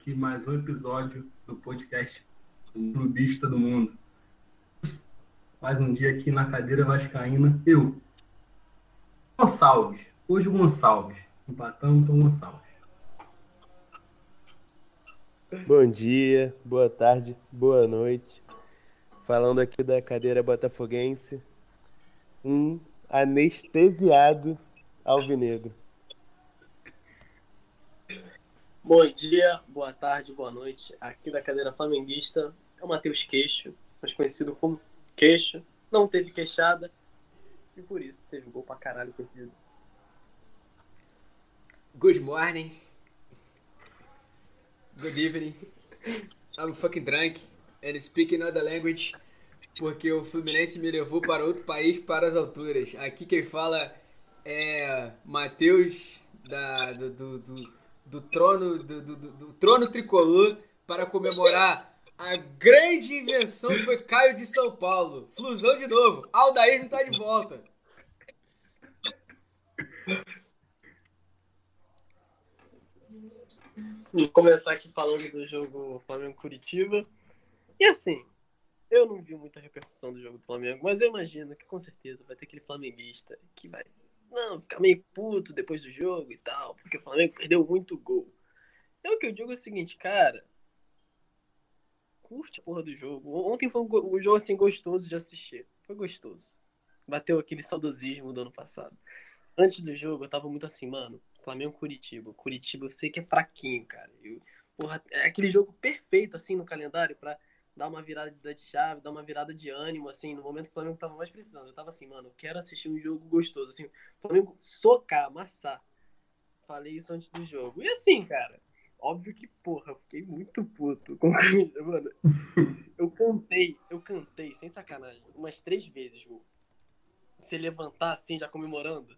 aqui mais um episódio do podcast Clubista do Mundo. Mais um dia aqui na cadeira vascaína, eu, Gonçalves. Hoje o Gonçalves. Empatamos com o Gonçalves. Bom dia, boa tarde, boa noite. Falando aqui da cadeira botafoguense, um anestesiado alvinegro. Bom dia, boa tarde, boa noite. Aqui da cadeira flamenguista é o Matheus Queixo, mais conhecido como Queixo. Não teve queixada e por isso teve gol pra caralho perdido. Good morning. Good evening. I'm fucking drunk and speaking another language porque o Fluminense me levou para outro país, para as alturas. Aqui quem fala é Matheus da, do, do, do, do trono do, do, do, trono tricolor para comemorar a grande invenção que foi Caio de São Paulo. Flusão de novo. Aldair não tá de volta. Vou começar aqui falando do jogo Flamengo-Curitiba. E assim, eu não vi muita repercussão do jogo do Flamengo, mas eu imagino que com certeza vai ter aquele flamenguista que vai não, ficar meio puto depois do jogo e tal, porque o Flamengo perdeu muito gol. É o que eu digo é o seguinte, cara. Curte a porra do jogo. Ontem foi um, jogo assim gostoso de assistir. Foi gostoso. Bateu aquele saudosismo do ano passado. Antes do jogo, eu tava muito assim, mano. Flamengo Curitiba. Curitiba eu sei que é fraquinho, cara. Eu, porra, é aquele jogo perfeito assim no calendário para dar uma virada de chave, dar uma virada de ânimo, assim, no momento que o Flamengo tava mais precisando. Eu tava assim, mano, eu quero assistir um jogo gostoso, assim, Flamengo socar, amassar. Falei isso antes do jogo. E assim, cara, óbvio que, porra, eu fiquei muito puto com Mano, eu cantei, eu cantei, sem sacanagem, umas três vezes, mano. Você levantar assim, já comemorando.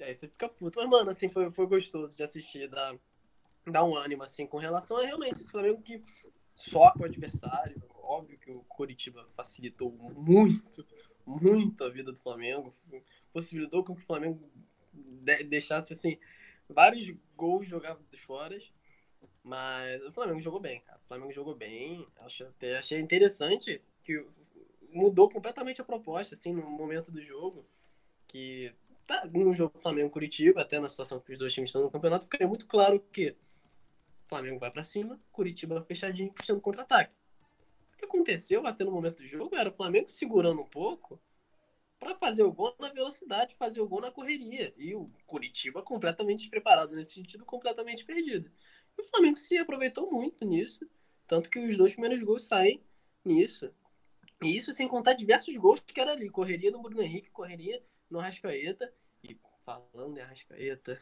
E aí você fica puto. Mas, mano, assim, foi, foi gostoso de assistir, dar, dar um ânimo, assim, com relação a realmente esse Flamengo que só com o adversário. Óbvio que o Coritiba facilitou muito, muito a vida do Flamengo. Possibilitou que o Flamengo deixasse assim vários gols jogados fora. Mas o Flamengo jogou bem, cara. O Flamengo jogou bem. Acho, até achei interessante que mudou completamente a proposta, assim, no momento do jogo. Que tá no jogo Flamengo-Curitiba, até na situação que os dois times estão no campeonato, ficaria muito claro que Flamengo vai para cima, Curitiba fechadinho, puxando contra-ataque. O que aconteceu até no momento do jogo era o Flamengo segurando um pouco para fazer o gol na velocidade, fazer o gol na correria. E o Curitiba completamente despreparado nesse sentido, completamente perdido. E o Flamengo se aproveitou muito nisso, tanto que os dois primeiros gols saem nisso. E isso sem contar diversos gols que era ali. Correria no Bruno Henrique, correria no Arrascaeta. E falando em Arrascaeta,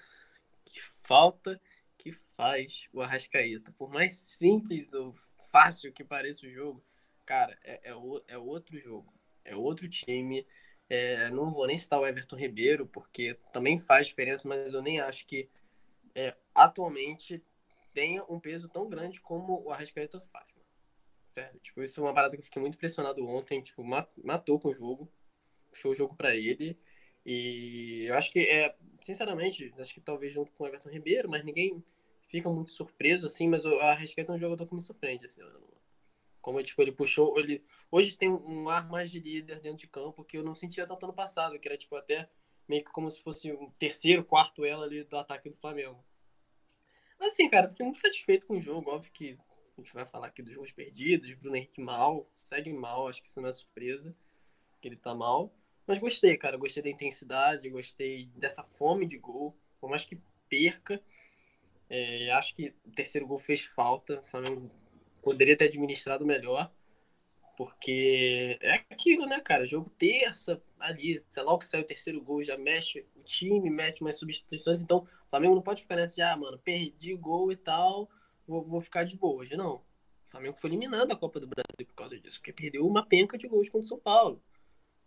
que falta que faz o Arrascaeta. Por mais simples ou fácil que pareça o jogo, cara, é, é, o, é outro jogo. É outro time. É, não vou nem citar o Everton Ribeiro, porque também faz diferença, mas eu nem acho que é, atualmente tenha um peso tão grande como o Arrascaeta faz. Tipo, isso é uma parada que eu fiquei muito impressionado ontem, tipo, matou com o jogo, puxou o jogo para ele. E eu acho que é, sinceramente, acho que talvez junto com o Everton Ribeiro, mas ninguém fica muito surpreso, assim, mas a Arrascaeta é um jogador que me surpreende, assim, como tipo, ele puxou, ele hoje tem um ar mais de líder dentro de campo que eu não sentia tanto ano passado, que era tipo até meio que como se fosse um terceiro, quarto ela ali do ataque do Flamengo. Mas assim, cara, fiquei muito satisfeito com o jogo, óbvio que a gente vai falar aqui dos gols perdidos, Bruno Henrique mal, segue mal, acho que isso não é surpresa, que ele tá mal. Mas gostei, cara, gostei da intensidade, gostei dessa fome de gol, por mais que perca, é, acho que o terceiro gol fez falta. O Flamengo poderia ter administrado melhor. Porque é aquilo, né, cara? Jogo terça, ali, sei lá o que sai o terceiro gol, já mexe o time, mete umas substituições. Então, o Flamengo não pode ficar nessa de, ah, mano, perdi gol e tal, vou, vou ficar de boa. Hoje não. O Flamengo foi eliminado da Copa do Brasil por causa disso, porque perdeu uma penca de gols contra o São Paulo.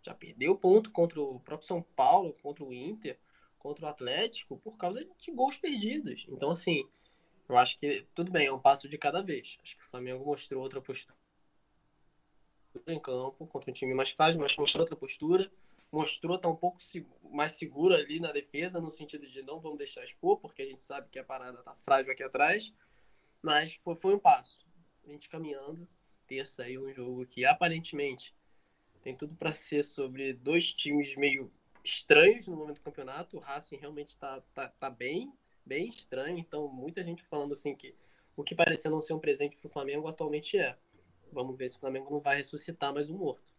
Já perdeu ponto contra o próprio São Paulo, contra o Inter contra o Atlético por causa de gols perdidos. Então, assim, eu acho que tudo bem, é um passo de cada vez. Acho que o Flamengo mostrou outra postura em campo contra um time mais frágil, mas mostrou outra postura. mostrou estar tá um pouco mais seguro ali na defesa, no sentido de não vamos deixar expor, porque a gente sabe que a parada tá frágil aqui atrás. Mas pô, foi um passo. A gente caminhando, terça aí um jogo que aparentemente tem tudo para ser sobre dois times meio estranhos no momento do campeonato. O Racing realmente tá, tá, tá bem, bem estranho. Então, muita gente falando assim que o que parecia não ser um presente para o Flamengo atualmente é. Vamos ver se o Flamengo não vai ressuscitar mais um morto.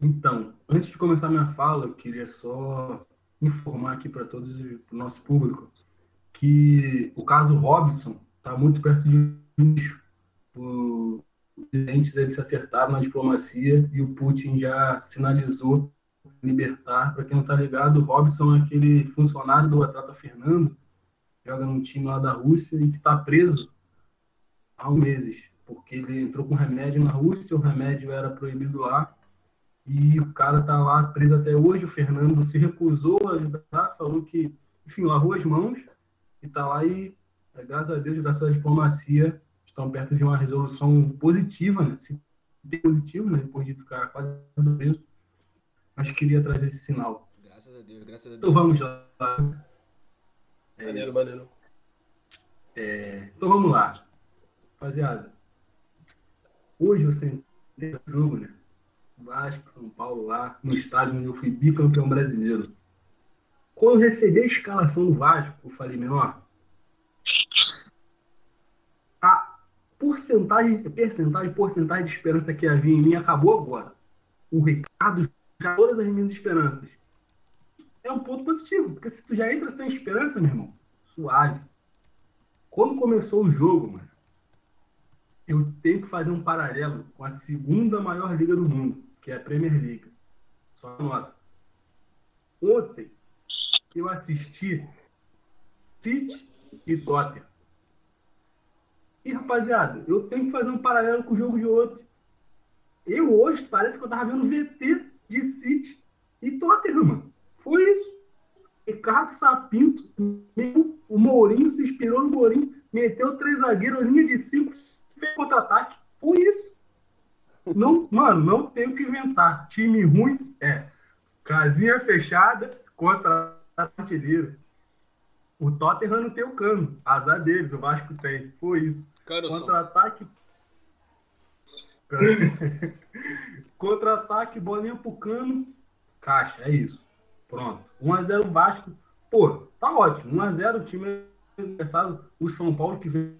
Então, antes de começar minha fala, eu queria só informar aqui para todos, o nosso público, que o caso Robson está muito perto de lixo. Os presidentes eles se acertaram na diplomacia e o Putin já sinalizou libertar. Para quem não está ligado, o Robson é aquele funcionário do Atlanta Fernando, joga num time lá da Rússia e que está preso há um meses, porque ele entrou com remédio na Rússia, o remédio era proibido lá e o cara tá lá preso até hoje. O Fernando se recusou a ajudar, falou que, enfim, lavou as mãos e tá lá e, é, graças a Deus, graças à diplomacia, estão perto de uma resolução positiva, né? Positivo, né? Depois de ficar quase preso. Mas queria trazer esse sinal. Graças a Deus, graças a então Deus. Então vamos lá. É, maneiro, maneiro. É, então vamos lá. Rapaziada, hoje você tem o jogo, né? Vasco, São Paulo lá, no estádio onde eu fui bicampeão brasileiro. Quando eu recebi a escalação do Vasco, eu falei, menor, a porcentagem, percentagem, porcentagem de esperança que havia em mim acabou agora. O Ricardo já todas as minhas esperanças. É um ponto positivo, porque se tu já entra sem esperança, meu irmão, suave. Quando começou o jogo, mano, eu tenho que fazer um paralelo com a segunda maior liga do mundo, que é a Premier League. Só a nossa. Ontem, eu assisti City e Tottenham. E, rapaziada, eu tenho que fazer um paralelo com o jogo de ontem. Eu hoje, parece que eu tava vendo VT de City e Tottenham, mano. Foi isso. Ricardo Sapinto, o Mourinho se inspirou no Mourinho, meteu três zagueiros, linha de cinco, fez contra-ataque. Foi isso. Não, mano, não tenho que inventar. Time ruim é casinha fechada contra artilheiro. O Tottenham não tem o cano. Azar deles, o Vasco tem. Foi isso. Contra-ataque. Contra-ataque, bolinha pro cano. Caixa, é isso. Pronto. 1x0 Vasco. Pô, tá ótimo. 1x0 o time é o São Paulo que vem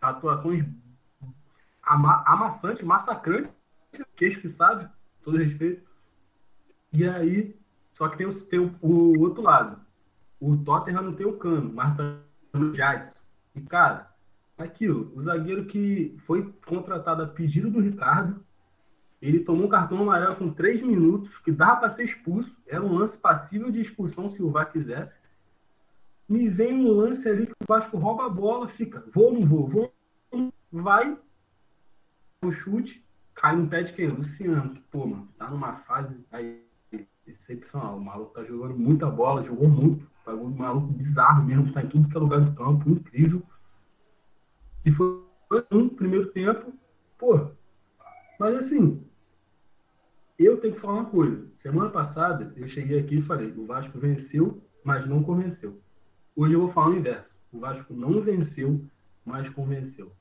atuações ama amassante, massacrante, queixo que sabe, todo respeito. E aí, só que tem, o, tem o, o outro lado. O Tottenham não tem o cano, mas tá no Jadson. E, cara, aquilo, o zagueiro que foi contratado a pedido do Ricardo, ele tomou um cartão amarelo com três minutos, que dava para ser expulso. Era um lance passível de expulsão se o VAR quisesse. Me vem um lance ali que o Vasco rouba a bola, fica, vou ou não vou, vou, vai, o chute, cai no pé de quem? Luciano, que, pô, mano, tá numa fase aí excepcional. O maluco tá jogando muita bola, jogou muito. Pagou um maluco bizarro mesmo, tá em tudo que é lugar do campo, incrível. E foi um primeiro tempo, pô. Mas assim, eu tenho que falar uma coisa. Semana passada eu cheguei aqui e falei: o Vasco venceu, mas não convenceu. Hoje eu vou falar o inverso. O Vasco não venceu, mas convenceu.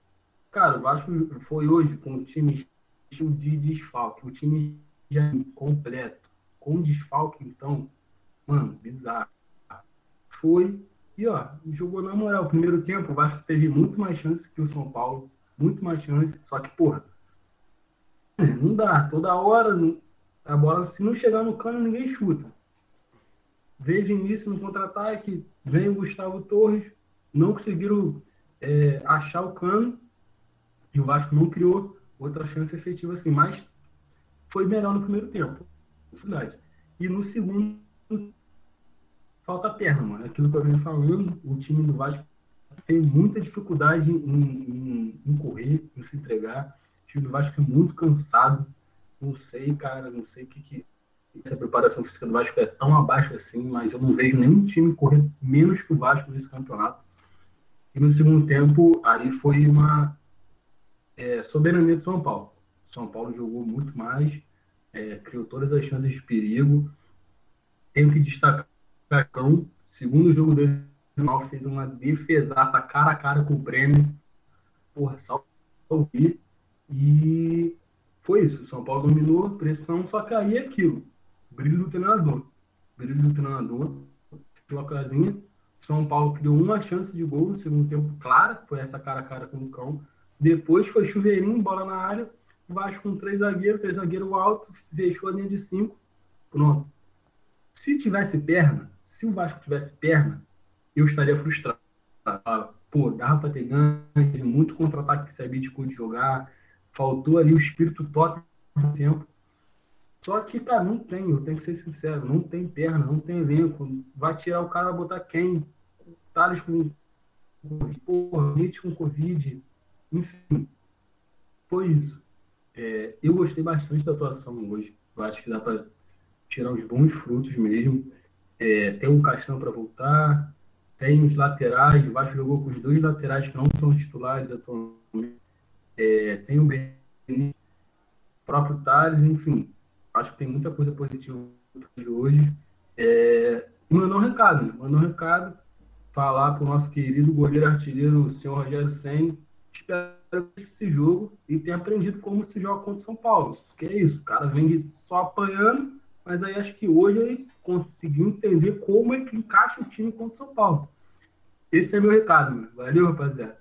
Cara, o Vasco foi hoje com o time de desfalque, o time já completo. Com desfalque, então, mano, bizarro. Foi ó, jogou na moral. Primeiro tempo, o Vasco teve muito mais chance que o São Paulo. Muito mais chance. Só que, porra, não dá. Toda hora, a bola, se não chegar no cano, ninguém chuta. Veja início no contra-ataque, vem o Gustavo Torres, não conseguiram é, achar o cano e o Vasco não criou outra chance efetiva assim, mas foi melhor no primeiro tempo. E no segundo, falta perna, mano. Aquilo que eu venho falando, o time do Vasco tem muita dificuldade em, em, em correr, em se entregar. O time do Vasco é muito cansado. Não sei, cara, não sei o que, que a preparação física do Vasco é tão abaixo assim, mas eu não vejo nenhum time correr menos que o Vasco nesse campeonato. E no segundo tempo, aí foi uma é, soberania de São Paulo. São Paulo jogou muito mais, é, criou todas as chances de perigo. Tenho que destacar Cacão, segundo jogo dele, fez uma defesaça cara a cara com o Breno. Porra, ouvir. E foi isso. São Paulo dominou, pressão, só aí é aquilo. Brilho do treinador. Brilho do treinador. Locazinha. São Paulo criou uma chance de gol no segundo tempo, clara, foi essa cara a cara com o cão. Depois foi chuveirinho, bola na área. Vasco com três zagueiros, três zagueiros alto, fechou a linha de cinco. Pronto. Se tivesse perna, se o Vasco tivesse perna, eu estaria frustrado. Pô, dava para ter ganho, muito contra-ataque que sabia de jogar, faltou ali o espírito total do tempo. Só que, cara, não tem, eu tenho que ser sincero, não tem perna, não tem elenco. Vai tirar o cara, botar quem? Thales com porra, com Covid, enfim. Foi isso. É, eu gostei bastante da atuação hoje. Eu acho que dá para tirar os bons frutos mesmo. É, tem o Castão para voltar, tem os laterais, o Vasco jogou com os dois laterais que não são titulares atualmente. É, tem o Benítez, o próprio Thales, enfim. Acho que tem muita coisa positiva de hoje. É, mandar um recado, né? mandar um recado, falar para o nosso querido goleiro artilheiro, o senhor Rogério Senna. Espero esse jogo e tenha aprendido como se joga contra o São Paulo. Porque é isso, o cara vem só apanhando, mas aí acho que hoje ele conseguiu entender como é que encaixa o time contra o São Paulo. Esse é meu recado, mano. Valeu, rapaziada.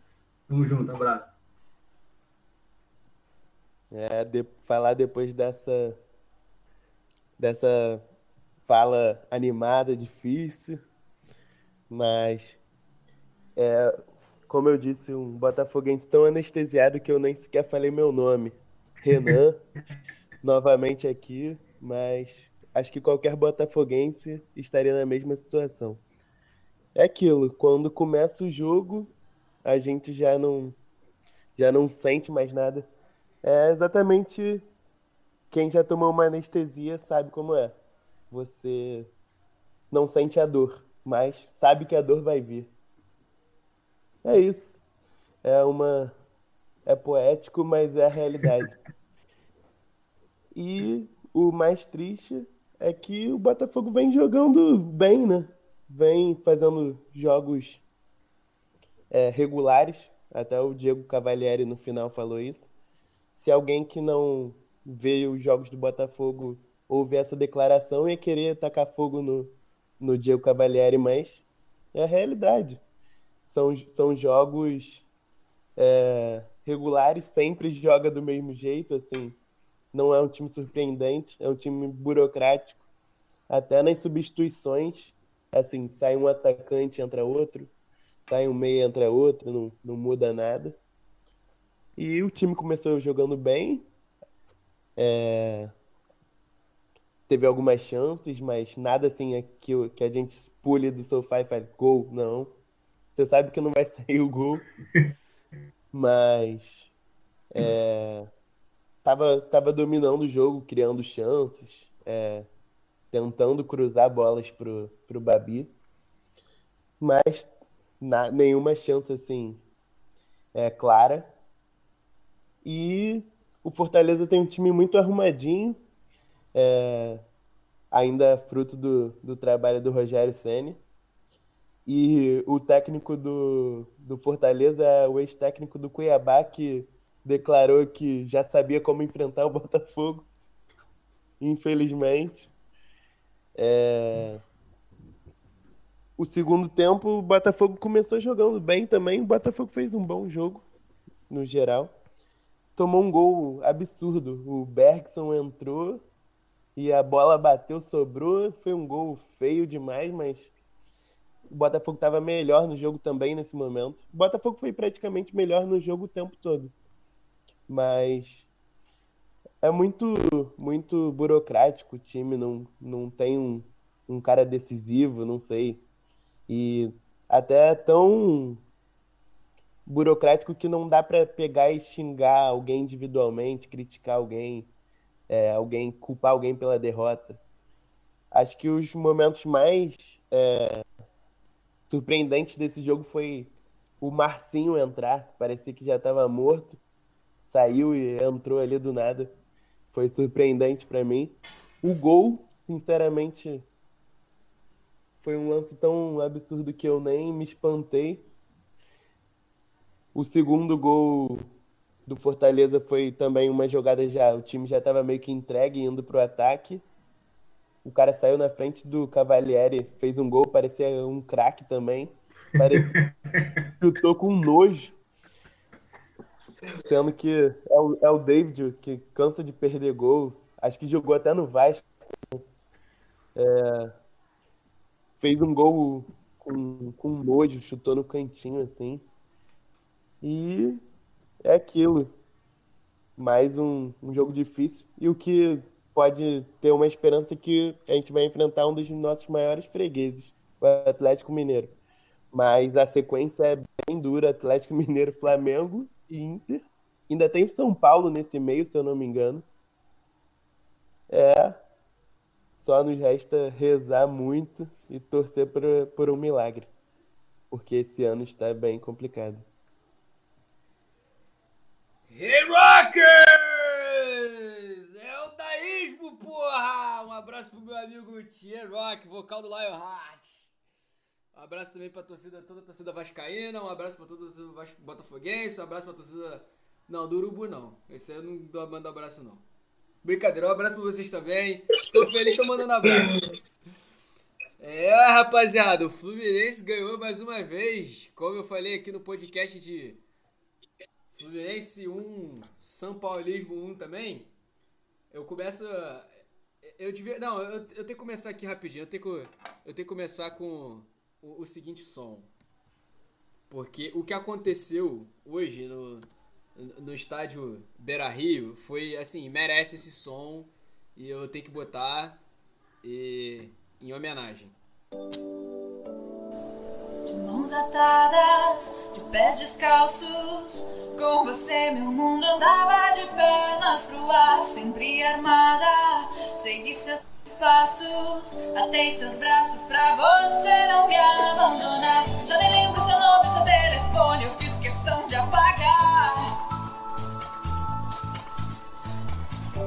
Tamo junto, abraço. É, de, falar depois dessa dessa fala animada, difícil, mas é, como eu disse, um botafoguense tão anestesiado que eu nem sequer falei meu nome. Renan, novamente aqui, mas acho que qualquer botafoguense estaria na mesma situação. É aquilo, quando começa o jogo, a gente já não já não sente mais nada. É exatamente quem já tomou uma anestesia sabe como é. Você não sente a dor, mas sabe que a dor vai vir. É isso. É uma. É poético, mas é a realidade. E o mais triste é que o Botafogo vem jogando bem, né? Vem fazendo jogos é, regulares. Até o Diego Cavalieri no final falou isso. Se alguém que não veio os jogos do Botafogo ouvir essa declaração e querer tacar fogo no, no Diego Cavalieri, mas é a realidade. São, são jogos é, regulares, sempre joga do mesmo jeito, assim. Não é um time surpreendente, é um time burocrático. Até nas substituições, assim, sai um atacante, entra outro, sai um meia, entra outro, não, não muda nada. E o time começou jogando bem, é... Teve algumas chances, mas nada assim é que, que a gente pule do sofá e fale gol, não. Você sabe que não vai sair o gol. mas é... tava, tava dominando o jogo, criando chances, é... tentando cruzar bolas pro, pro Babi. Mas na, nenhuma chance assim é, clara. E o Fortaleza tem um time muito arrumadinho, é, ainda fruto do, do trabalho do Rogério Senna. E o técnico do, do Fortaleza é o ex-técnico do Cuiabá, que declarou que já sabia como enfrentar o Botafogo, infelizmente. É... O segundo tempo, o Botafogo começou jogando bem também. O Botafogo fez um bom jogo, no geral tomou um gol absurdo. O Bergson entrou e a bola bateu, sobrou. Foi um gol feio demais, mas o Botafogo estava melhor no jogo também nesse momento. O Botafogo foi praticamente melhor no jogo o tempo todo. Mas é muito muito burocrático o time, não, não tem um, um cara decisivo, não sei. E até é tão burocrático que não dá para pegar e xingar alguém individualmente, criticar alguém, é, alguém culpar alguém pela derrota. Acho que os momentos mais é, surpreendentes desse jogo foi o Marcinho entrar, parecia que já estava morto, saiu e entrou ali do nada. Foi surpreendente para mim. O gol, sinceramente, foi um lance tão absurdo que eu nem me espantei. O segundo gol do Fortaleza foi também uma jogada já. O time já estava meio que entregue, indo para o ataque. O cara saiu na frente do Cavalieri, fez um gol, parecia um craque também. Parecia... Chutou com nojo. Sendo que é o, é o David que cansa de perder gol. Acho que jogou até no Vasco. É... Fez um gol com, com nojo, chutou no cantinho assim. E é aquilo. Mais um, um jogo difícil. E o que pode ter uma esperança que a gente vai enfrentar um dos nossos maiores fregueses, o Atlético Mineiro. Mas a sequência é bem dura, Atlético Mineiro, Flamengo Inter. Ainda tem São Paulo nesse meio, se eu não me engano. É. Só nos resta rezar muito e torcer por, por um milagre. Porque esse ano está bem complicado. Hey Rockers! É o Daísmo, porra! Um abraço pro meu amigo Thierry Rock, vocal do Lionheart. Um abraço também pra torcida, toda a torcida vascaína, um abraço pra toda a torcida botafoguense, um abraço pra torcida... Não, do Urubu não. Esse aí eu não dou mando abraço não. Brincadeira, um abraço pra vocês também. Tô feliz, tô mandando abraço. É, rapaziada, o Fluminense ganhou mais uma vez. Como eu falei aqui no podcast de Fluminense 1, São Paulismo 1 também. Eu começo. Eu devia. Não, eu, eu tenho que começar aqui rapidinho. Eu tenho que, eu tenho que começar com o, o seguinte som. Porque o que aconteceu hoje no, no estádio Beira Rio foi assim, merece esse som e eu tenho que botar e, em homenagem. De mãos atadas, de pés descalços, com você meu mundo andava de pernas pro ar, sempre armada. Segui seus passos, atei seus braços pra você não me abandonar. Já nem lembro seu nome, seu telefone, eu fiz questão de apagar.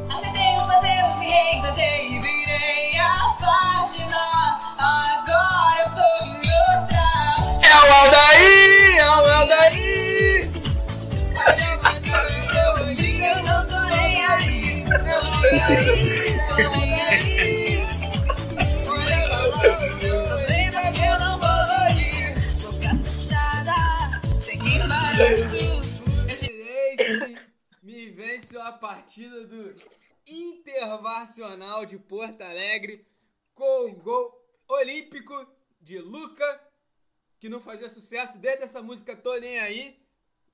Aceitei os fazeres, me reinventei e virei a página. Agora eu tô em outra. É o Aldaí! É o Aldaí! Eu não tô nem aí. Eu tô nem aí. Tô nem aí. Me vence a partida do Intervacional de Porto Alegre com o gol olímpico de Luca, que não fazia sucesso desde essa música Tô Nem Aí,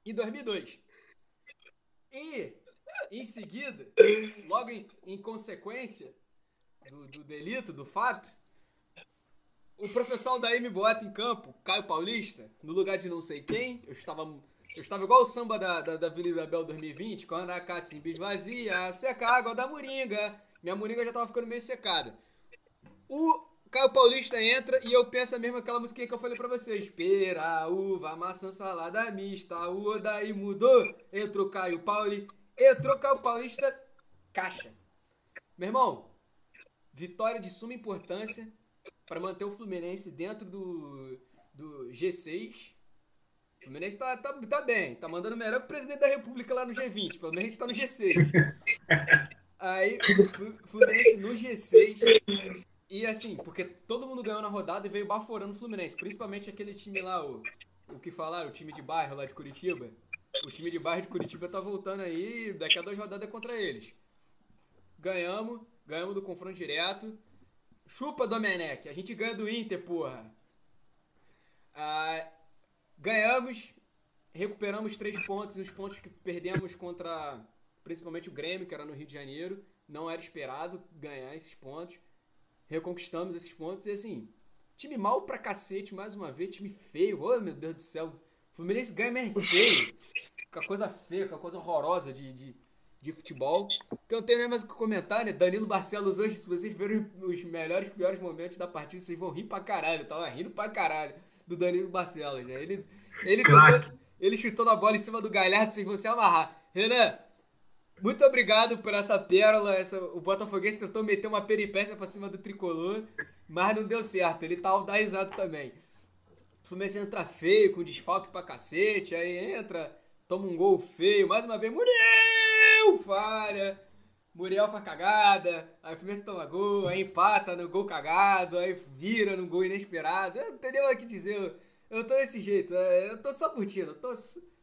em 2002. E, em seguida, logo em, em consequência do, do delito, do fato, o professor daí me bota em campo, Caio Paulista, no lugar de não sei quem. Eu estava, eu estava igual o samba da, da, da Vila Isabel 2020, quando a cacimba esvazia, seca a água da moringa. Minha moringa já estava ficando meio secada. O Caio Paulista entra e eu penso a mesma aquela musiquinha que eu falei pra vocês. Pera, uva, maçã, salada mista. O Odaí mudou. Entrou Caio Pauli. Entrou Caio Paulista. Caixa. Meu irmão, vitória de suma importância para manter o Fluminense dentro do, do G6. O Fluminense tá, tá, tá bem, tá mandando melhor que o presidente da República lá no G20. Pelo menos a gente tá no G6. Aí, o Fluminense no G6. E assim, porque todo mundo ganhou na rodada e veio baforando o Fluminense. Principalmente aquele time lá, o, o que falaram, o time de bairro lá de Curitiba. O time de bairro de Curitiba tá voltando aí, daqui a duas rodadas é contra eles. Ganhamos, ganhamos do confronto direto. Chupa, Domenech, a gente ganha do Inter, porra. Ah, ganhamos, recuperamos três pontos, os pontos que perdemos contra principalmente o Grêmio, que era no Rio de Janeiro. Não era esperado ganhar esses pontos. Reconquistamos esses pontos e assim, time mal pra cacete, mais uma vez, time feio. Oh, meu Deus do céu. Fluminense ganha, mas é feio. Com a coisa feia, com a coisa horrorosa de, de, de futebol. Que eu não tenho nem mais o que comentar, né? Danilo Barcelos hoje, se vocês verem os melhores, piores momentos da partida, vocês vão rir pra caralho. Eu tava rindo pra caralho do Danilo Barcelos, né? Ele, ele, tentou- ele chutou na bola em cima do Galhardo, vocês vão se amarrar. Renan, muito obrigado por essa pérola. Essa, o Botafoguense tentou meter uma peripécia pra cima do tricolor, mas não deu certo. Ele tá da risada também. O Fluminense entra feio, com desfalque pra cacete, aí entra, toma um gol feio, mais uma vez, Muriel falha. Muriel faz cagada, aí o Fluminense toma gol, aí empata no gol cagado, aí vira no gol inesperado. Eu, entendeu o que dizer? Eu tô desse jeito, é, eu tô só curtindo, eu tô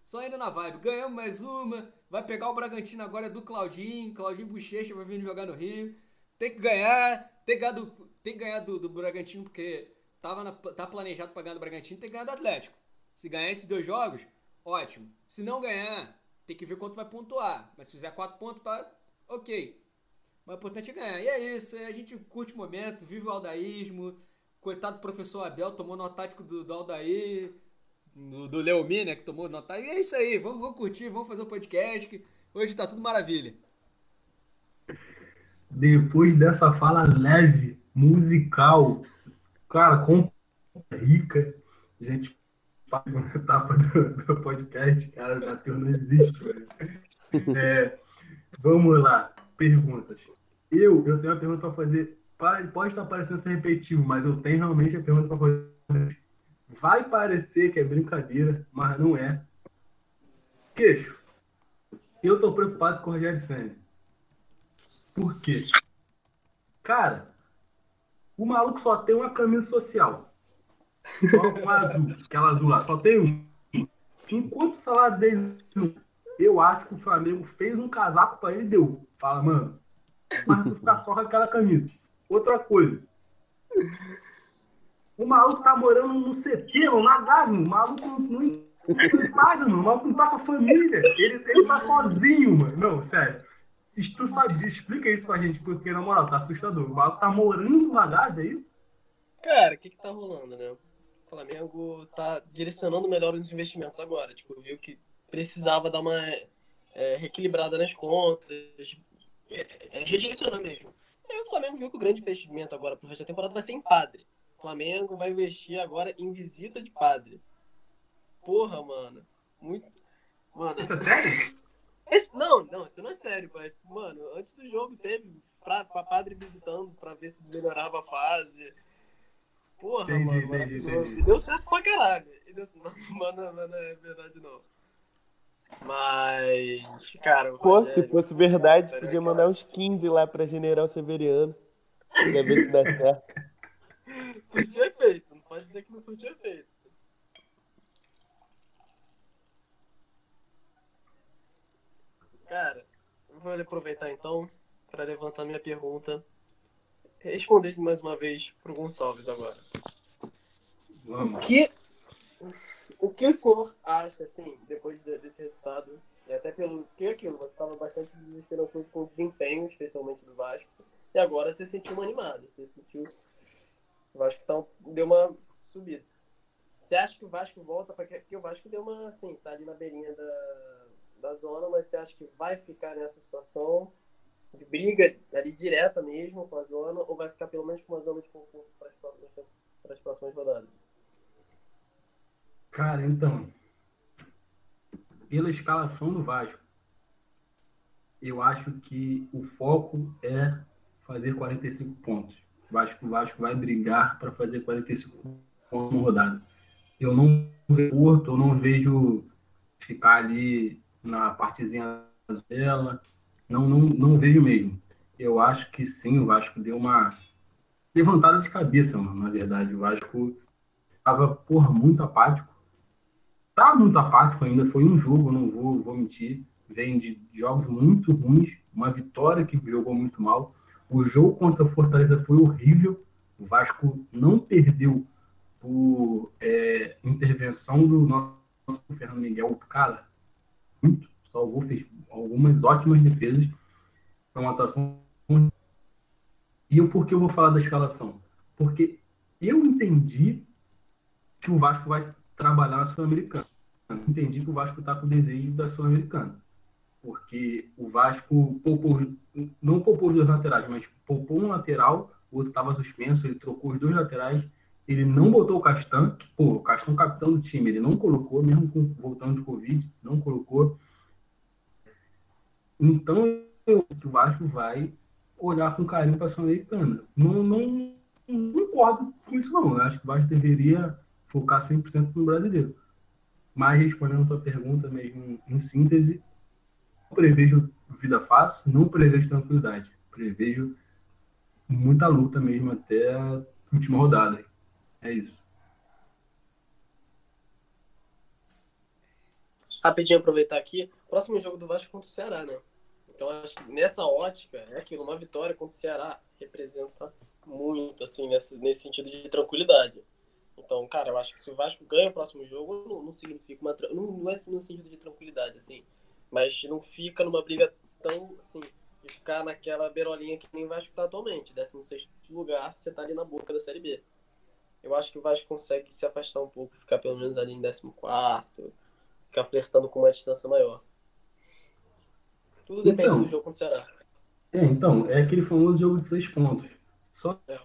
só indo na vibe. Ganhamos mais uma, vai pegar o Bragantino agora do Claudinho, Claudinho Bochecha vai vir jogar no Rio. Tem que ganhar, tem que ganhar do, tem que ganhar do, do Bragantino porque tava na, tá planejado pra ganhar do Bragantino, tem que ganhar do Atlético. Se ganhar esses dois jogos, ótimo. Se não ganhar, tem que ver quanto vai pontuar. Mas se fizer quatro pontos, tá ok. Mas o importante é ganhar. E é isso, a gente curte o momento, vive o aldaísmo. Coitado do professor Abel, tomou no tático do, do Aldair, do, do Leomi, né, que tomou no tático. E é isso aí, vamos, vamos curtir, vamos fazer um podcast. Hoje tá tudo maravilha. Depois dessa fala leve, musical, cara, com rica, a gente uma etapa do, do podcast, cara, bateu não existe. É, vamos lá, perguntas. Eu, eu tenho uma pergunta para fazer. Pode estar parecendo ser repetitivo, mas eu tenho realmente a pergunta para fazer. Vai parecer que é brincadeira, mas não é. Queixo, eu tô preocupado com o Rogério Senna. Por quê? Cara, o maluco só tem uma camisa social. Só uma azul, aquela azul lá, só tem um. Enquanto o salário dele, eu acho que o Flamengo fez um casaco para ele e deu. Fala, mano, mas tu ficar só com aquela camisa. Outra coisa. O maluco tá morando no CT, mano, na Gávea, o maluco não, não, paga, mano. O maluco não tá com a família. Ele, ele tá sozinho, mano. Não, sério. Tu sabe, explica isso pra gente, porque na moral, tá assustador. O maluco tá morando na Gávea, é isso? Cara, o que que tá rolando, né? O Flamengo tá direcionando melhor os investimentos agora. Tipo, viu que precisava dar uma é, reequilibrada nas contas, é, é redirecionar mesmo. E o Flamengo viu que o grande investimento agora pro resto da temporada vai ser em padre. O Flamengo vai investir agora em visita de padre. Porra, mano. Muito. Mano. Isso é sério? Esse... Não, não, isso não é sério, pai. Mano, antes do jogo teve pra, pra padre visitando pra ver se melhorava a fase. Porra, entendi, mano. Entendi, entendi. Deu certo pra caralho. Deu... Mano, não, não é verdade, não. Mas, cara. Pô, Rogério, se fosse verdade, cara, podia cara. mandar uns 15 lá pra General Severiano. Pra ver se dá certo. Surtiu efeito, não pode dizer que não surtiu efeito. Cara, eu vou aproveitar então para levantar minha pergunta. Responder mais uma vez pro Gonçalves agora. O Vamos. que, o que o senhor acha, assim, depois de- desse resultado, e até pelo que aquilo, você estava bastante desesperançoso com o desempenho, especialmente do Vasco, e agora você sentiu uma animada, você sentiu o Vasco então, deu uma subida. Você acha que o Vasco volta para porque o Vasco deu uma assim, tá ali na beirinha da, da zona, mas você acha que vai ficar nessa situação de briga ali direta mesmo com a zona ou vai ficar pelo menos com uma zona de conforto para as próximas para as próximas rodadas? Cara, então, pela escalação do Vasco, eu acho que o foco é fazer 45 pontos. Acho que o Vasco vai brigar para fazer 45 pontos na rodada. Eu não vejo eu não vejo ficar ali na partezinha dela. Não, não, não vejo mesmo. Eu acho que sim, o Vasco deu uma levantada de cabeça, mano, na verdade. O Vasco estava, porra, muito apático tá muito apático ainda. Foi um jogo, não vou, vou mentir. Vem de jogos muito ruins, uma vitória que jogou muito mal. O jogo contra o Fortaleza foi horrível. O Vasco não perdeu por é, intervenção do nosso Fernando Miguel. Cara, muito. Salvou, fez algumas ótimas defesas. Foi uma atuação. E o porquê eu vou falar da escalação? Porque eu entendi que o Vasco vai trabalhar na Sul-Americana. Entendi que o Vasco está com desejo da Sul-Americana. Porque o Vasco poupou, não poupou os dois laterais, mas poupou um lateral, o outro estava suspenso, ele trocou os dois laterais, ele não botou o Castan, que, pô, o Castan capitão do time, ele não colocou, mesmo com, voltando de Covid, não colocou. Então, o Vasco vai olhar com carinho para a Sul-Americana. Não, não, não concordo com isso, não. Eu acho que o Vasco deveria focar 100% no brasileiro. Mas, respondendo a tua pergunta mesmo em síntese, não prevejo vida fácil, não prevejo tranquilidade. Prevejo muita luta mesmo até a última rodada. É isso. Rapidinho aproveitar aqui, próximo jogo do Vasco contra o Ceará, né? Então acho que nessa ótica, é aquilo, uma vitória contra o Ceará representa muito, assim, nesse, nesse sentido de tranquilidade. Então, cara, eu acho que se o Vasco ganha o próximo jogo, não, não significa uma. Não, não é no sentido de tranquilidade, assim. Mas não fica numa briga tão, assim, de ficar naquela beirolinha que nem o Vasco tá atualmente. 16 lugar, você tá ali na boca da Série B. Eu acho que o Vasco consegue se afastar um pouco, ficar pelo menos ali em 14 ficar flertando com uma distância maior. Tudo depende então, do jogo contra o Ceará. É, então, é aquele famoso jogo de seis pontos. Só é.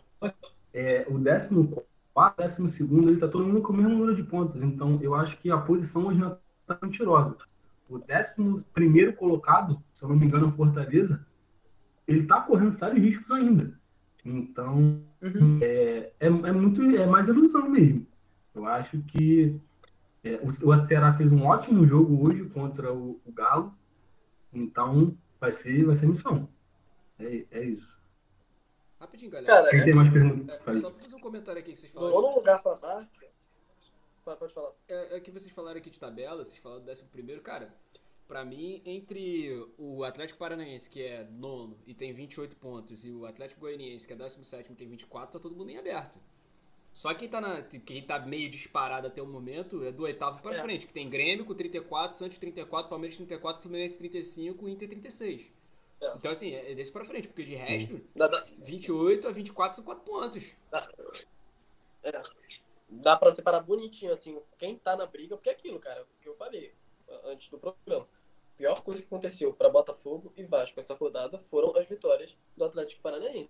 é o décimo quarto, décimo segundo, ele tá todo mundo com o mesmo número de pontos. Então, eu acho que a posição hoje não tá mentirosa. O décimo primeiro colocado, se eu não me engano, o Fortaleza, ele tá correndo sérios riscos ainda. Então, uhum. é, é, é, muito, é mais ilusão mesmo. Eu acho que é, o, o Ceará fez um ótimo jogo hoje contra o, o, Galo, então vai ser, vai ser missão. É, é isso. Rapidinho, galera. Cara, Quem é, tem mais perguntas? É, só pra fazer um comentário aqui que vocês falaram. Vamos lugar pra baixo. Pode falar. É, é, que vocês falaram aqui de tabela, vocês falaram do décimo primeiro, cara. Pra mim, entre o Atlético Paranaense, que é nono e tem 28 pontos, e o Atlético Goianiense, que é 17 e tem 24, tá todo mundo em aberto. Só quem tá, na, quem tá meio disparado até o momento é do oitavo para é. frente, que tem Grêmio com 34, Santos 34, Palmeiras 34, Fluminense 35 e Inter 36. É. Então, assim, é desse pra frente, porque de resto, dá, dá. 28 a 24 são 4 pontos. Dá, é. dá pra separar bonitinho, assim, quem tá na briga, porque é aquilo, cara, que eu falei antes do programa. A pior coisa que aconteceu para Botafogo e Vasco essa rodada foram as vitórias do Atlético Paranaense.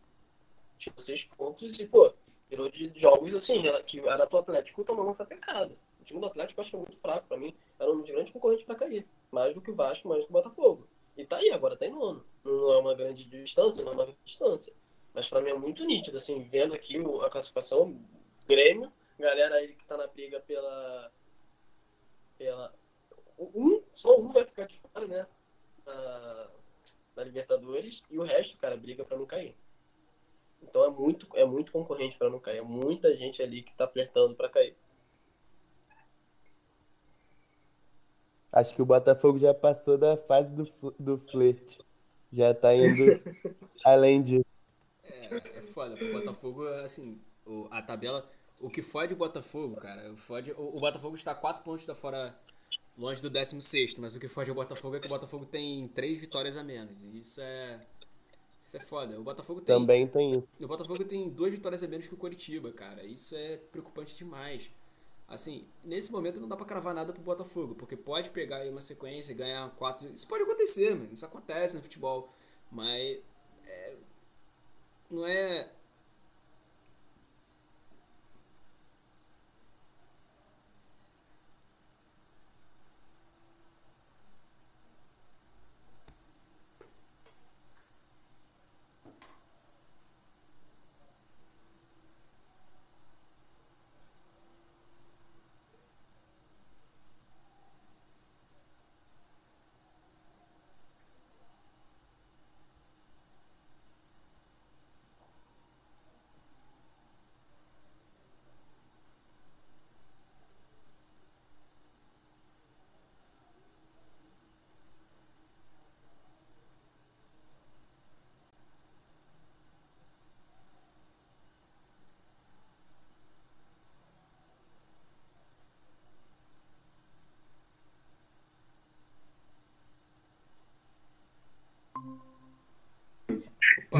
Tipo, seis pontos e, pô, Virou de jogos assim, que era do Atlético tomando essa pecada. O time do Atlético eu acho que é muito fraco para mim. Era um grande concorrente para cair. Mais do que o Vasco, mais do que o Botafogo. E tá aí, agora tá em nono. Não é uma grande distância, não é uma grande distância. Mas para mim é muito nítido, assim, vendo aqui a classificação, Grêmio, galera aí que tá na briga pela. pela. Um, só um vai ficar de fora, né? Da, da Libertadores, e o resto, cara, briga para não cair. Então é muito, é muito concorrente para não cair. É muita gente ali que tá flertando para cair. Acho que o Botafogo já passou da fase do, do flerte. Já tá indo além disso. É, é foda. O Botafogo, assim, o, a tabela. O que fode o Botafogo, cara, fode, o, o Botafogo está 4 pontos da fora, longe do 16, mas o que fode o Botafogo é que o Botafogo tem 3 vitórias a menos. E isso é. Isso é foda. O Botafogo tem. Também tem isso. O Botafogo tem duas vitórias a menos que o Coritiba, cara. Isso é preocupante demais. Assim, nesse momento não dá pra cravar nada pro Botafogo, porque pode pegar aí uma sequência e ganhar quatro. Isso pode acontecer, mano. Isso acontece no futebol. Mas. É... Não é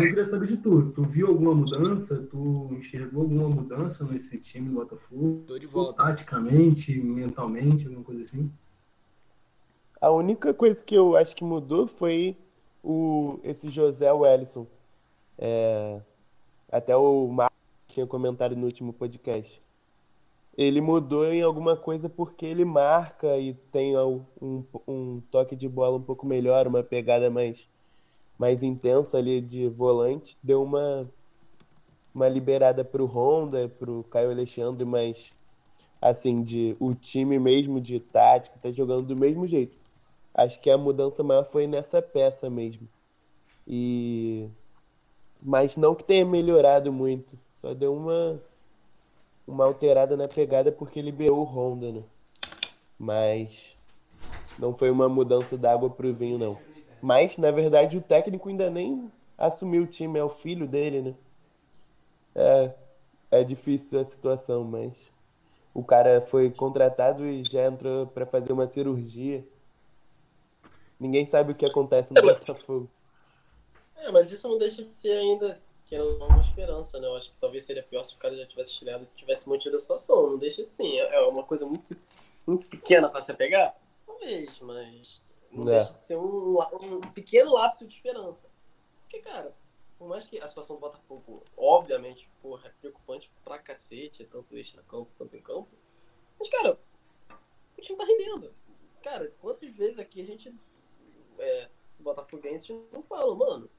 Eu queria saber de tu. Tu viu alguma mudança? Tu enxergou alguma mudança nesse time do Botafogo? Tô de volta. Taticamente, mentalmente, alguma coisa assim? A única coisa que eu acho que mudou foi o, esse José Wellison. É, até o Marcos tinha comentado no último podcast. ele mudou em alguma coisa porque ele marca e tem um, um toque de bola um pouco melhor, uma pegada mais, mais intensa ali de volante. Deu uma, uma liberada para o Honda, para o Caio Alexandre, mas assim, de o time mesmo de tática tá jogando do mesmo jeito. Acho que a mudança maior foi nessa peça mesmo. E mas não que tenha melhorado muito, só deu uma uma alterada na pegada porque liberou o Honda, né? Mas não foi uma mudança d'água pro vinho, não. Mas, na verdade, o técnico ainda nem assumiu o time, é o filho dele, né? É, é difícil a situação, mas o cara foi contratado e já entrou para fazer uma cirurgia. Ninguém sabe o que acontece no Botafogo. É, mas isso não deixa de ser ainda querendo uma esperança, né? Eu acho que talvez seria pior se o cara já tivesse tirado tivesse mantido a situação. Não deixa de sim. É, é uma coisa muito, muito pequena para se pegar? Talvez, mas não é. deixa de ser um, um pequeno lapso de esperança. Porque, cara, por mais que a situação do Botafogo, obviamente, porra, é preocupante pra cacete, tanto extra-campo quanto em campo. Mas, cara, o time tá rendendo. Cara, quantas vezes aqui a gente, é, Botafoguense, não fala, mano,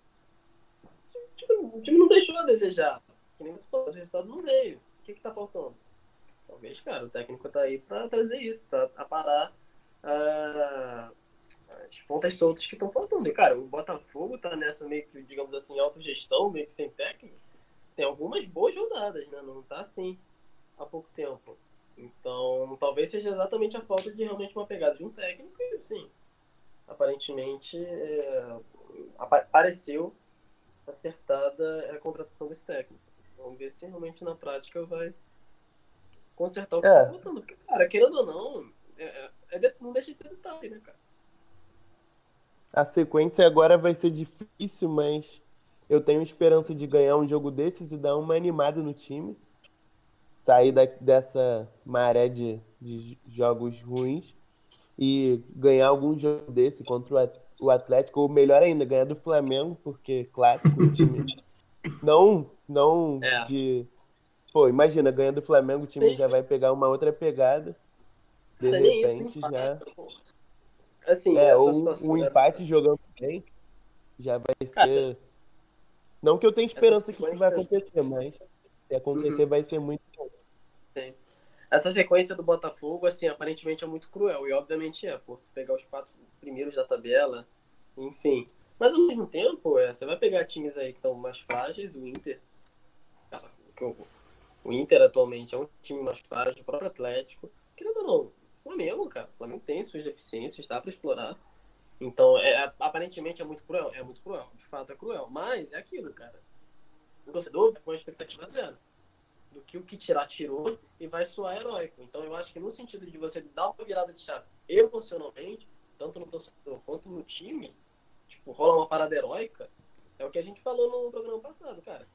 o time não deixou a desejar. Que nem você falou, o resultado não veio. O que, que tá faltando? Talvez, cara, o técnico tá aí pra trazer isso, pra aparar uh, as pontas soltas que estão faltando. E, cara, o Botafogo tá nessa meio que, digamos assim, autogestão, meio que sem técnico. Tem algumas boas rodadas, né? Não tá assim há pouco tempo. Então, talvez seja exatamente a falta de realmente uma pegada de um técnico e, sim, aparentemente é, apareceu acertada a contratação desse técnico. Vamos ver se realmente na prática vai consertar o que é. tá faltando. Porque, cara, querendo ou não, é, é, é não deixa de ser detalhe, né, cara? A sequência agora vai ser difícil, mas eu tenho esperança de ganhar um jogo desses e dar uma animada no time. Sair da, dessa maré de, de jogos ruins e ganhar algum jogo desse contra o Atlético, ou melhor ainda, ganhar do Flamengo, porque clássico o time. Não, não é. de. Pô, imagina, ganhando do Flamengo, o time sim, já vai pegar uma outra pegada. De Cara, repente isso, já. Assim, é, ou um empate jogando bem já vai Cara, ser. Não que eu tenha esperança que isso vai acontecer, mas se acontecer uhum. vai ser muito bom. Sim. Essa sequência do Botafogo, assim, aparentemente é muito cruel. E obviamente é, por pegar os quatro primeiros da tabela, enfim. Mas ao mesmo tempo, é, você vai pegar times aí que estão mais frágeis, o Inter. Cara, o Inter atualmente é um time mais frágil, o próprio Atlético. Querendo ou não, o Flamengo, cara, o Flamengo tem suas deficiências, dá para explorar. Então, é, aparentemente é muito cruel, é muito cruel, de fato é cruel. Mas é aquilo, cara. O torcedor com a expectativa zero. Do que o que tirar, tirou e vai soar heróico. Então, eu acho que no sentido de você dar uma virada de chave emocionalmente, tanto no torcedor quanto no time, tipo, rola uma parada heróica, é o que a gente falou no programa passado, cara.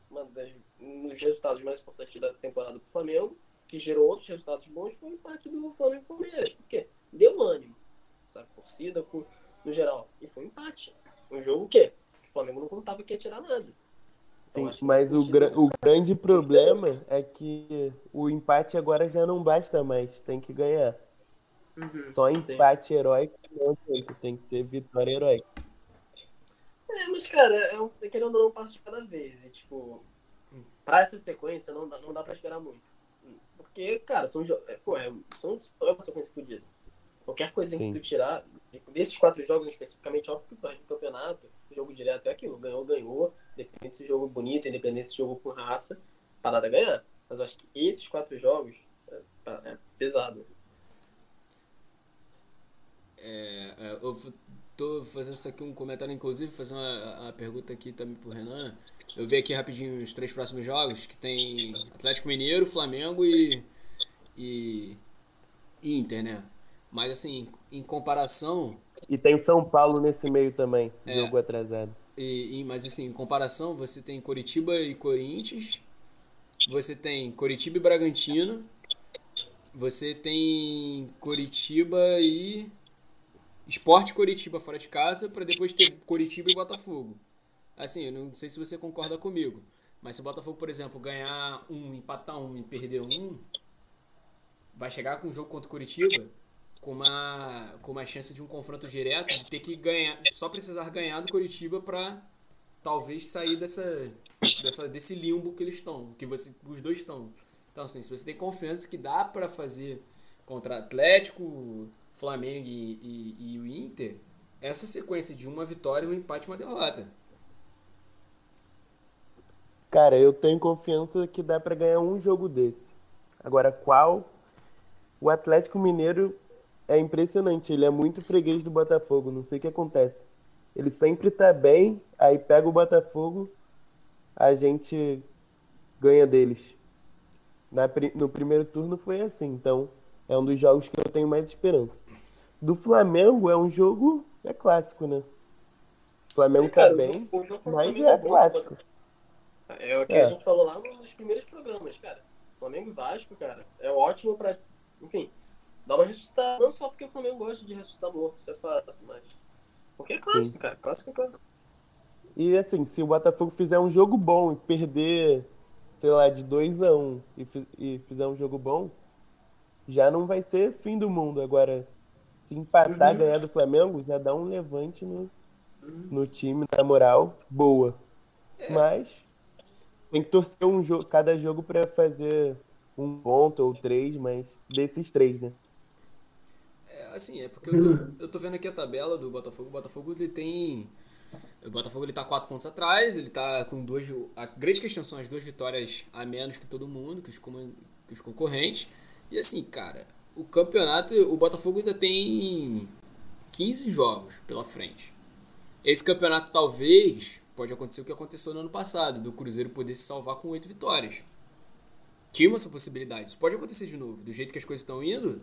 Um dos resultados mais importantes da temporada do Flamengo, que gerou outros resultados bons, foi o empate do Flamengo Palmeiras. Por quê? Deu ânimo, sabe? Torcida, com, no geral. E foi um empate. Um jogo que o Flamengo não contava que ia tirar nada. Então, Sim, mas o, gra o grande problema é que o empate agora já não basta mais, tem que ganhar. Uhum, Só empate sim. heróico não tem, tem que ser vitória heróica. É, mas cara, é um, é querendo ou não, um passo de cada vez. E, tipo, pra essa sequência não dá, não dá pra esperar muito. Porque, cara, são, é, pô, é, são, é uma sequência fodida. Qualquer coisa que tu tirar, desses quatro jogos especificamente, óbvio que o campeonato, jogo direto é aquilo. Ganhou, ganhou. Independente se jogo bonito, independente se jogo com raça, parada a ganhar. Mas eu acho que esses quatro jogos é, é pesado. É, é, eu tô fazendo isso aqui um comentário, inclusive, fazer uma, uma pergunta aqui também pro Renan. Eu vi aqui rapidinho os três próximos jogos, que tem Atlético Mineiro, Flamengo e, e Inter, né? Mas assim, em comparação. E tem o São Paulo nesse meio também, é, jogo atrasado. E, e, mas assim, em comparação, você tem Curitiba e Corinthians, você tem Curitiba e Bragantino, você tem Curitiba e Esporte Coritiba fora de casa para depois ter Coritiba e Botafogo. Assim, eu não sei se você concorda comigo, mas se o Botafogo, por exemplo, ganhar um, empatar um e perder um, vai chegar com um jogo contra o Curitiba com uma, com uma chance de um confronto direto, de ter que ganhar, só precisar ganhar do Curitiba para talvez sair dessa, dessa, desse limbo que eles estão, que você, os dois estão. Então, assim, se você tem confiança que dá para fazer contra Atlético, Flamengo e, e, e o Inter, essa sequência de uma vitória, um empate e uma derrota. Cara, eu tenho confiança que dá para ganhar um jogo desse. Agora, qual? O Atlético Mineiro é impressionante. Ele é muito freguês do Botafogo. Não sei o que acontece. Ele sempre tá bem, aí pega o Botafogo, a gente ganha deles. Na, no primeiro turno foi assim. Então, é um dos jogos que eu tenho mais esperança. Do Flamengo é um jogo. É clássico, né? O Flamengo tá bem, mas é clássico. É o que é. a gente falou lá nos primeiros programas, cara. Flamengo e Vasco, cara, é ótimo pra. Enfim, dar uma ressuscitada. Não só porque o Flamengo gosta de ressuscitar morto, isso é fato, mas. Porque é clássico, Sim. cara. Clássico é clássico. E assim, se o Botafogo fizer um jogo bom e perder, sei lá, de 2 a 1 um, e, e fizer um jogo bom, já não vai ser fim do mundo. Agora, se empatar uhum. ganhar do Flamengo, já dá um levante no, uhum. no time, na moral, boa. É. Mas tem que torcer um jogo, cada jogo para fazer um ponto ou três, mas desses três, né? É, assim, é porque eu tô, eu tô vendo aqui a tabela do Botafogo. O Botafogo ele tem. O Botafogo ele tá quatro pontos atrás, ele tá com duas. A grande questão são as duas vitórias a menos que todo mundo, que os, que os concorrentes. E assim, cara, o campeonato, o Botafogo ainda tem 15 jogos pela frente. Esse campeonato talvez pode acontecer o que aconteceu no ano passado, do Cruzeiro poder se salvar com oito vitórias. Tinha essa possibilidade. Isso pode acontecer de novo. Do jeito que as coisas estão indo,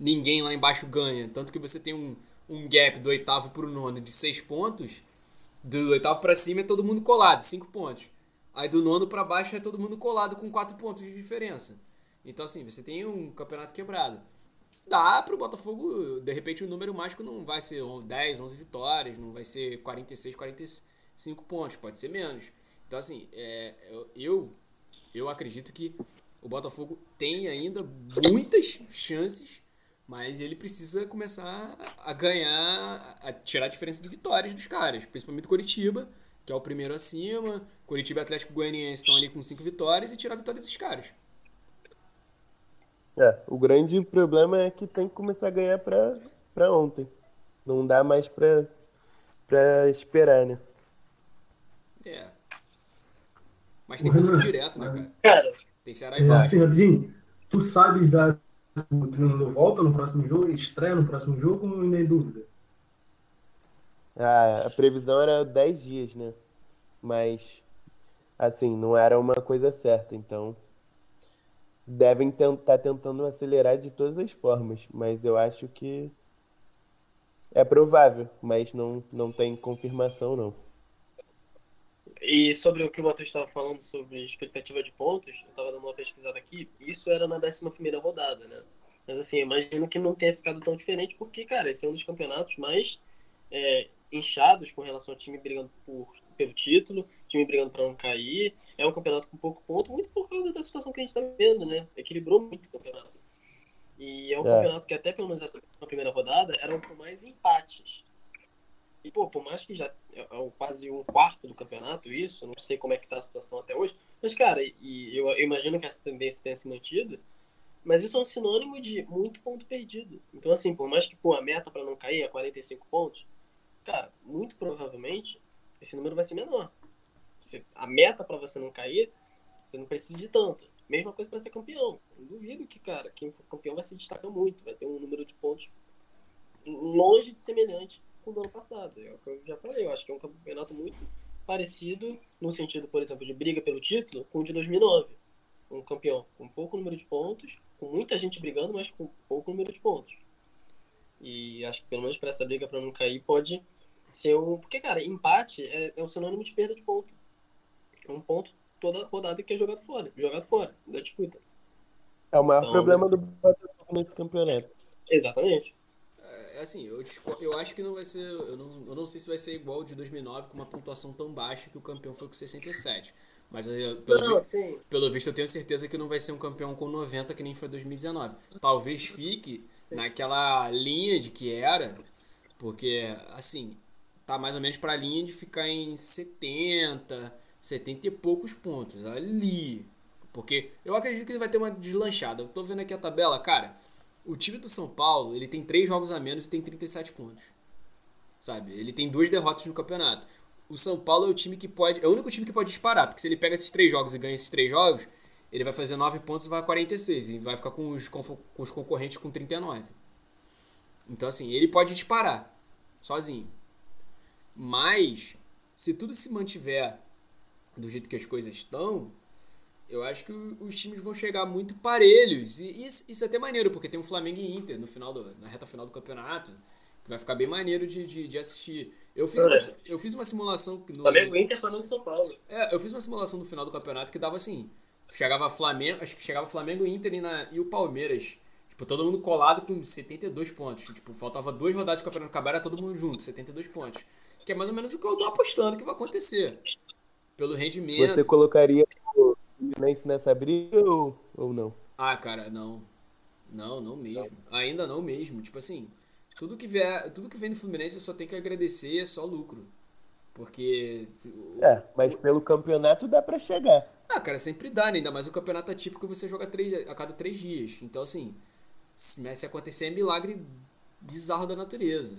ninguém lá embaixo ganha. Tanto que você tem um, um gap do oitavo para o nono de seis pontos. Do oitavo para cima é todo mundo colado, cinco pontos. Aí do nono para baixo é todo mundo colado com quatro pontos de diferença. Então, assim, você tem um campeonato quebrado. Dá para o Botafogo, de repente, o número mágico não vai ser 10, 11 vitórias, não vai ser 46, 45 5 pontos, pode ser menos. Então, assim, é, eu, eu acredito que o Botafogo tem ainda muitas chances, mas ele precisa começar a ganhar, a tirar a diferença de vitórias dos caras, principalmente Curitiba, que é o primeiro acima. Curitiba e Atlético Goianiense estão ali com 5 vitórias e tirar a vitória desses caras. É, o grande problema é que tem que começar a ganhar pra, pra ontem. Não dá mais pra, pra esperar, né? É. Mas tem confronto direto, né, cara? Cara. Tem Ceará e é, Vasco. Assim, tu sabes da o treinador volta no próximo jogo, estreia no próximo jogo ou nem dúvida? Ah, a previsão era 10 dias, né? Mas, assim, não era uma coisa certa, então devem estar tá tentando acelerar de todas as formas, mas eu acho que é provável, mas não, não tem confirmação, não. E sobre o que o Matheus estava falando sobre expectativa de pontos, eu estava dando uma pesquisada aqui, isso era na 11 rodada, né? Mas assim, imagino que não tenha ficado tão diferente, porque, cara, esse é um dos campeonatos mais é, inchados com relação ao time brigando por, pelo título, time brigando para não cair. É um campeonato com pouco ponto, muito por causa da situação que a gente está vivendo, né? Equilibrou muito o campeonato. E é um é. campeonato que, até pelo menos na primeira rodada, eram com mais empates. E, pô, por mais que já é, é quase um quarto do campeonato isso, não sei como é que tá a situação até hoje, mas, cara, e eu, eu imagino que essa tendência tenha se mantido, mas isso é um sinônimo de muito ponto perdido. Então, assim, por mais que, pô, a meta para não cair é 45 pontos, cara, muito provavelmente esse número vai ser menor. Você, a meta para você não cair, você não precisa de tanto. Mesma coisa para ser campeão. Eu duvido que, cara, quem for campeão vai se destacar muito, vai ter um número de pontos longe de semelhante com o do ano passado. É o que eu já falei, eu acho que é um campeonato muito parecido no sentido, por exemplo, de briga pelo título com o de 2009. Um campeão com pouco número de pontos, com muita gente brigando, mas com pouco número de pontos. E acho que pelo menos para essa briga para não cair pode ser um. Porque, cara, empate é, é um sinônimo de perda de ponto. É um ponto toda rodada que é jogado fora, jogado fora da disputa. É o maior então, problema do Botafogo nesse campeonato. Exatamente. É assim, eu, eu acho que não vai ser. Eu não, eu não sei se vai ser igual o de 2009, com uma pontuação tão baixa que o campeão foi com 67. Mas eh, pelo, Não, vi- sim. pelo visto eu tenho certeza que não vai ser um campeão com 90 que nem foi 2019. Talvez fique naquela linha de que era, porque assim, tá mais ou menos pra linha de ficar em 70, 70 e poucos pontos ali. Porque eu acredito que ele vai ter uma deslanchada. Eu tô vendo aqui a tabela, cara. O time do São Paulo, ele tem 3 jogos a menos e tem 37 pontos. Sabe? Ele tem duas derrotas no campeonato. O São Paulo é o time que pode. É o único time que pode disparar, porque se ele pega esses três jogos e ganha esses três jogos, ele vai fazer 9 pontos e vai a 46. E vai ficar com os, com os concorrentes com 39. Então, assim, ele pode disparar sozinho. Mas, se tudo se mantiver do jeito que as coisas estão, eu acho que os times vão chegar muito parelhos. E isso, isso é até maneiro, porque tem o Flamengo e Inter no final do, na reta final do campeonato. Que vai ficar bem maneiro de, de, de assistir. Eu fiz, uma, É. eu fiz uma simulação no, Flamengo Inter Flamengo São Paulo. é, eu fiz uma simulação no final do campeonato que dava assim. Chegava Flamengo, acho que chegava Flamengo, Inter e, na, e o Palmeiras. Tipo, todo mundo colado com 72 pontos. Tipo, faltava duas rodadas do campeonato acabar, era todo mundo junto, 72 pontos. Que é mais ou menos o que eu tô apostando que vai acontecer. Pelo rendimento. Você colocaria o Fluminense nessa briga ou, ou não? Ah, cara, não. Não, não mesmo. Ainda não mesmo. Tipo assim, tudo que vier, tudo que vem do Fluminense só tem que agradecer, é só lucro. Porque É, mas pelo campeonato dá pra chegar. Ah, cara, sempre dá, né? Ainda mais o campeonato atípico você joga três, a cada três dias. Então, assim, se se acontecer é milagre bizarro da natureza.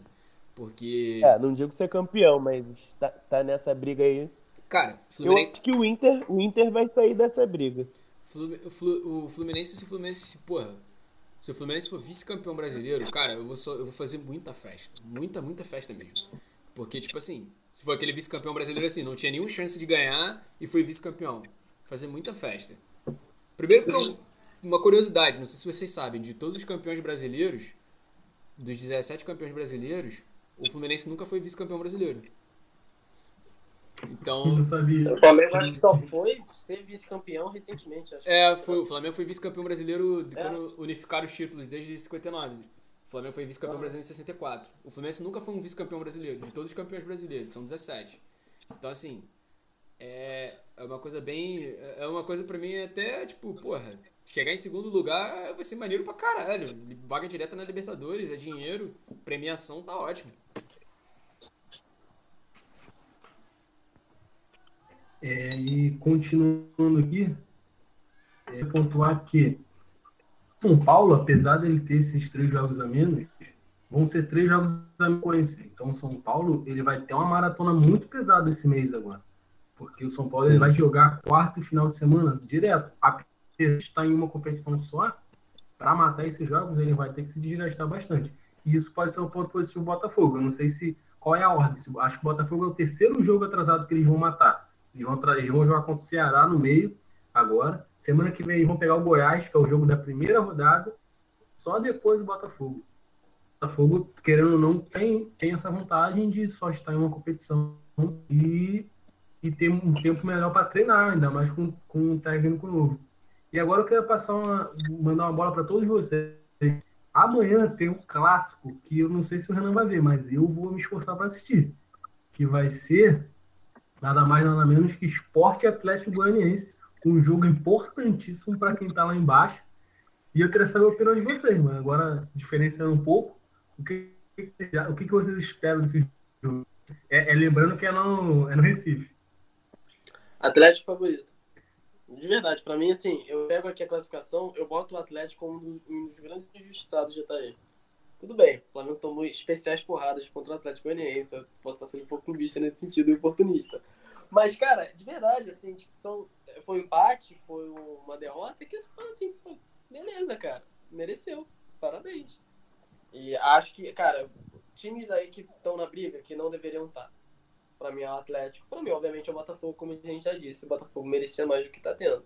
Porque, É, não digo ser campeão, mas tá, tá nessa briga aí. Cara, Eu Fluminense, acho que o Inter, o Inter vai sair dessa briga. Flu- o Flu- o Fluminense, se o Fluminense, porra, se o Fluminense for vice-campeão brasileiro, cara, eu vou, só, eu vou fazer muita festa. Muita, muita festa mesmo. Porque, tipo assim, se for aquele vice-campeão brasileiro assim, não tinha nenhuma chance de ganhar e foi vice-campeão. Fazer muita festa. Primeiro porque eu- uma curiosidade, não sei se vocês sabem, de todos os campeões brasileiros, dos 17 campeões brasileiros, o Fluminense nunca foi vice-campeão brasileiro. Então, Eu não sabia. O Flamengo acho que só foi ser vice-campeão recentemente. Acho. É, foi, o Flamengo foi vice-campeão brasileiro de É. quando unificaram os títulos desde 59. O Flamengo foi vice-campeão Ah. brasileiro em 64. O Fluminense nunca foi um vice-campeão brasileiro, de todos os campeões brasileiros, são 17. Então, assim, é, é uma coisa bem. É uma coisa pra mim até, tipo, porra, chegar em segundo lugar vai ser maneiro pra caralho. Vaga direta na Libertadores, é dinheiro, premiação tá ótimo. É, e continuando aqui, é, pontuar que São Paulo, apesar dele ter esses três jogos a menos, vão ser três jogos a menos. Então, São Paulo ele vai ter uma maratona muito pesada esse mês agora. Porque o São Paulo ele vai jogar quarto e final de semana direto. Apesar de estar em uma competição só, para matar esses jogos, ele vai ter que se desgastar bastante. E isso pode ser um ponto positivo do Botafogo. Eu não sei se qual é a ordem. Acho que o Botafogo é o terceiro jogo atrasado que eles vão matar. Eles vão, vão jogar contra o Ceará no meio, agora. Semana que vem eles vão pegar o Goiás, que é o jogo da primeira rodada. Só depois o Botafogo. O Botafogo, querendo ou não, tem, tem essa vantagem de só estar em uma competição e, e ter um tempo melhor para treinar, ainda mais com, com um técnico novo. E agora eu quero passar uma, mandar uma bola para todos vocês. Amanhã tem um clássico que eu não sei se o Renan vai ver, mas eu vou me esforçar para assistir. Que vai ser nada mais nada menos que Esporte Atlético Goianiense, um jogo importantíssimo para quem está lá embaixo. E eu queria saber a opinião de vocês, mano. Agora, diferenciando um pouco, o que, o que vocês esperam desse jogo? É, é lembrando que é no, é no Recife. Atlético favorito. De verdade, pra mim, assim, eu pego aqui a classificação, eu boto o Atlético como um dos, um dos grandes injustiçados de Itaí. Tudo bem, o Flamengo tomou especiais porradas contra o Atlético Goianiense, posso estar sendo um pouco clubista nesse sentido, e oportunista. Mas, cara, de verdade, assim, tipo, são, foi um empate, foi uma derrota, que você fala assim, beleza, cara, mereceu, parabéns. E acho que, cara, times aí que estão na briga, que não deveriam estar. Pra mim é o Atlético. Pra mim, obviamente, é o Botafogo, como a gente já disse. O Botafogo merecia mais do que tá tendo.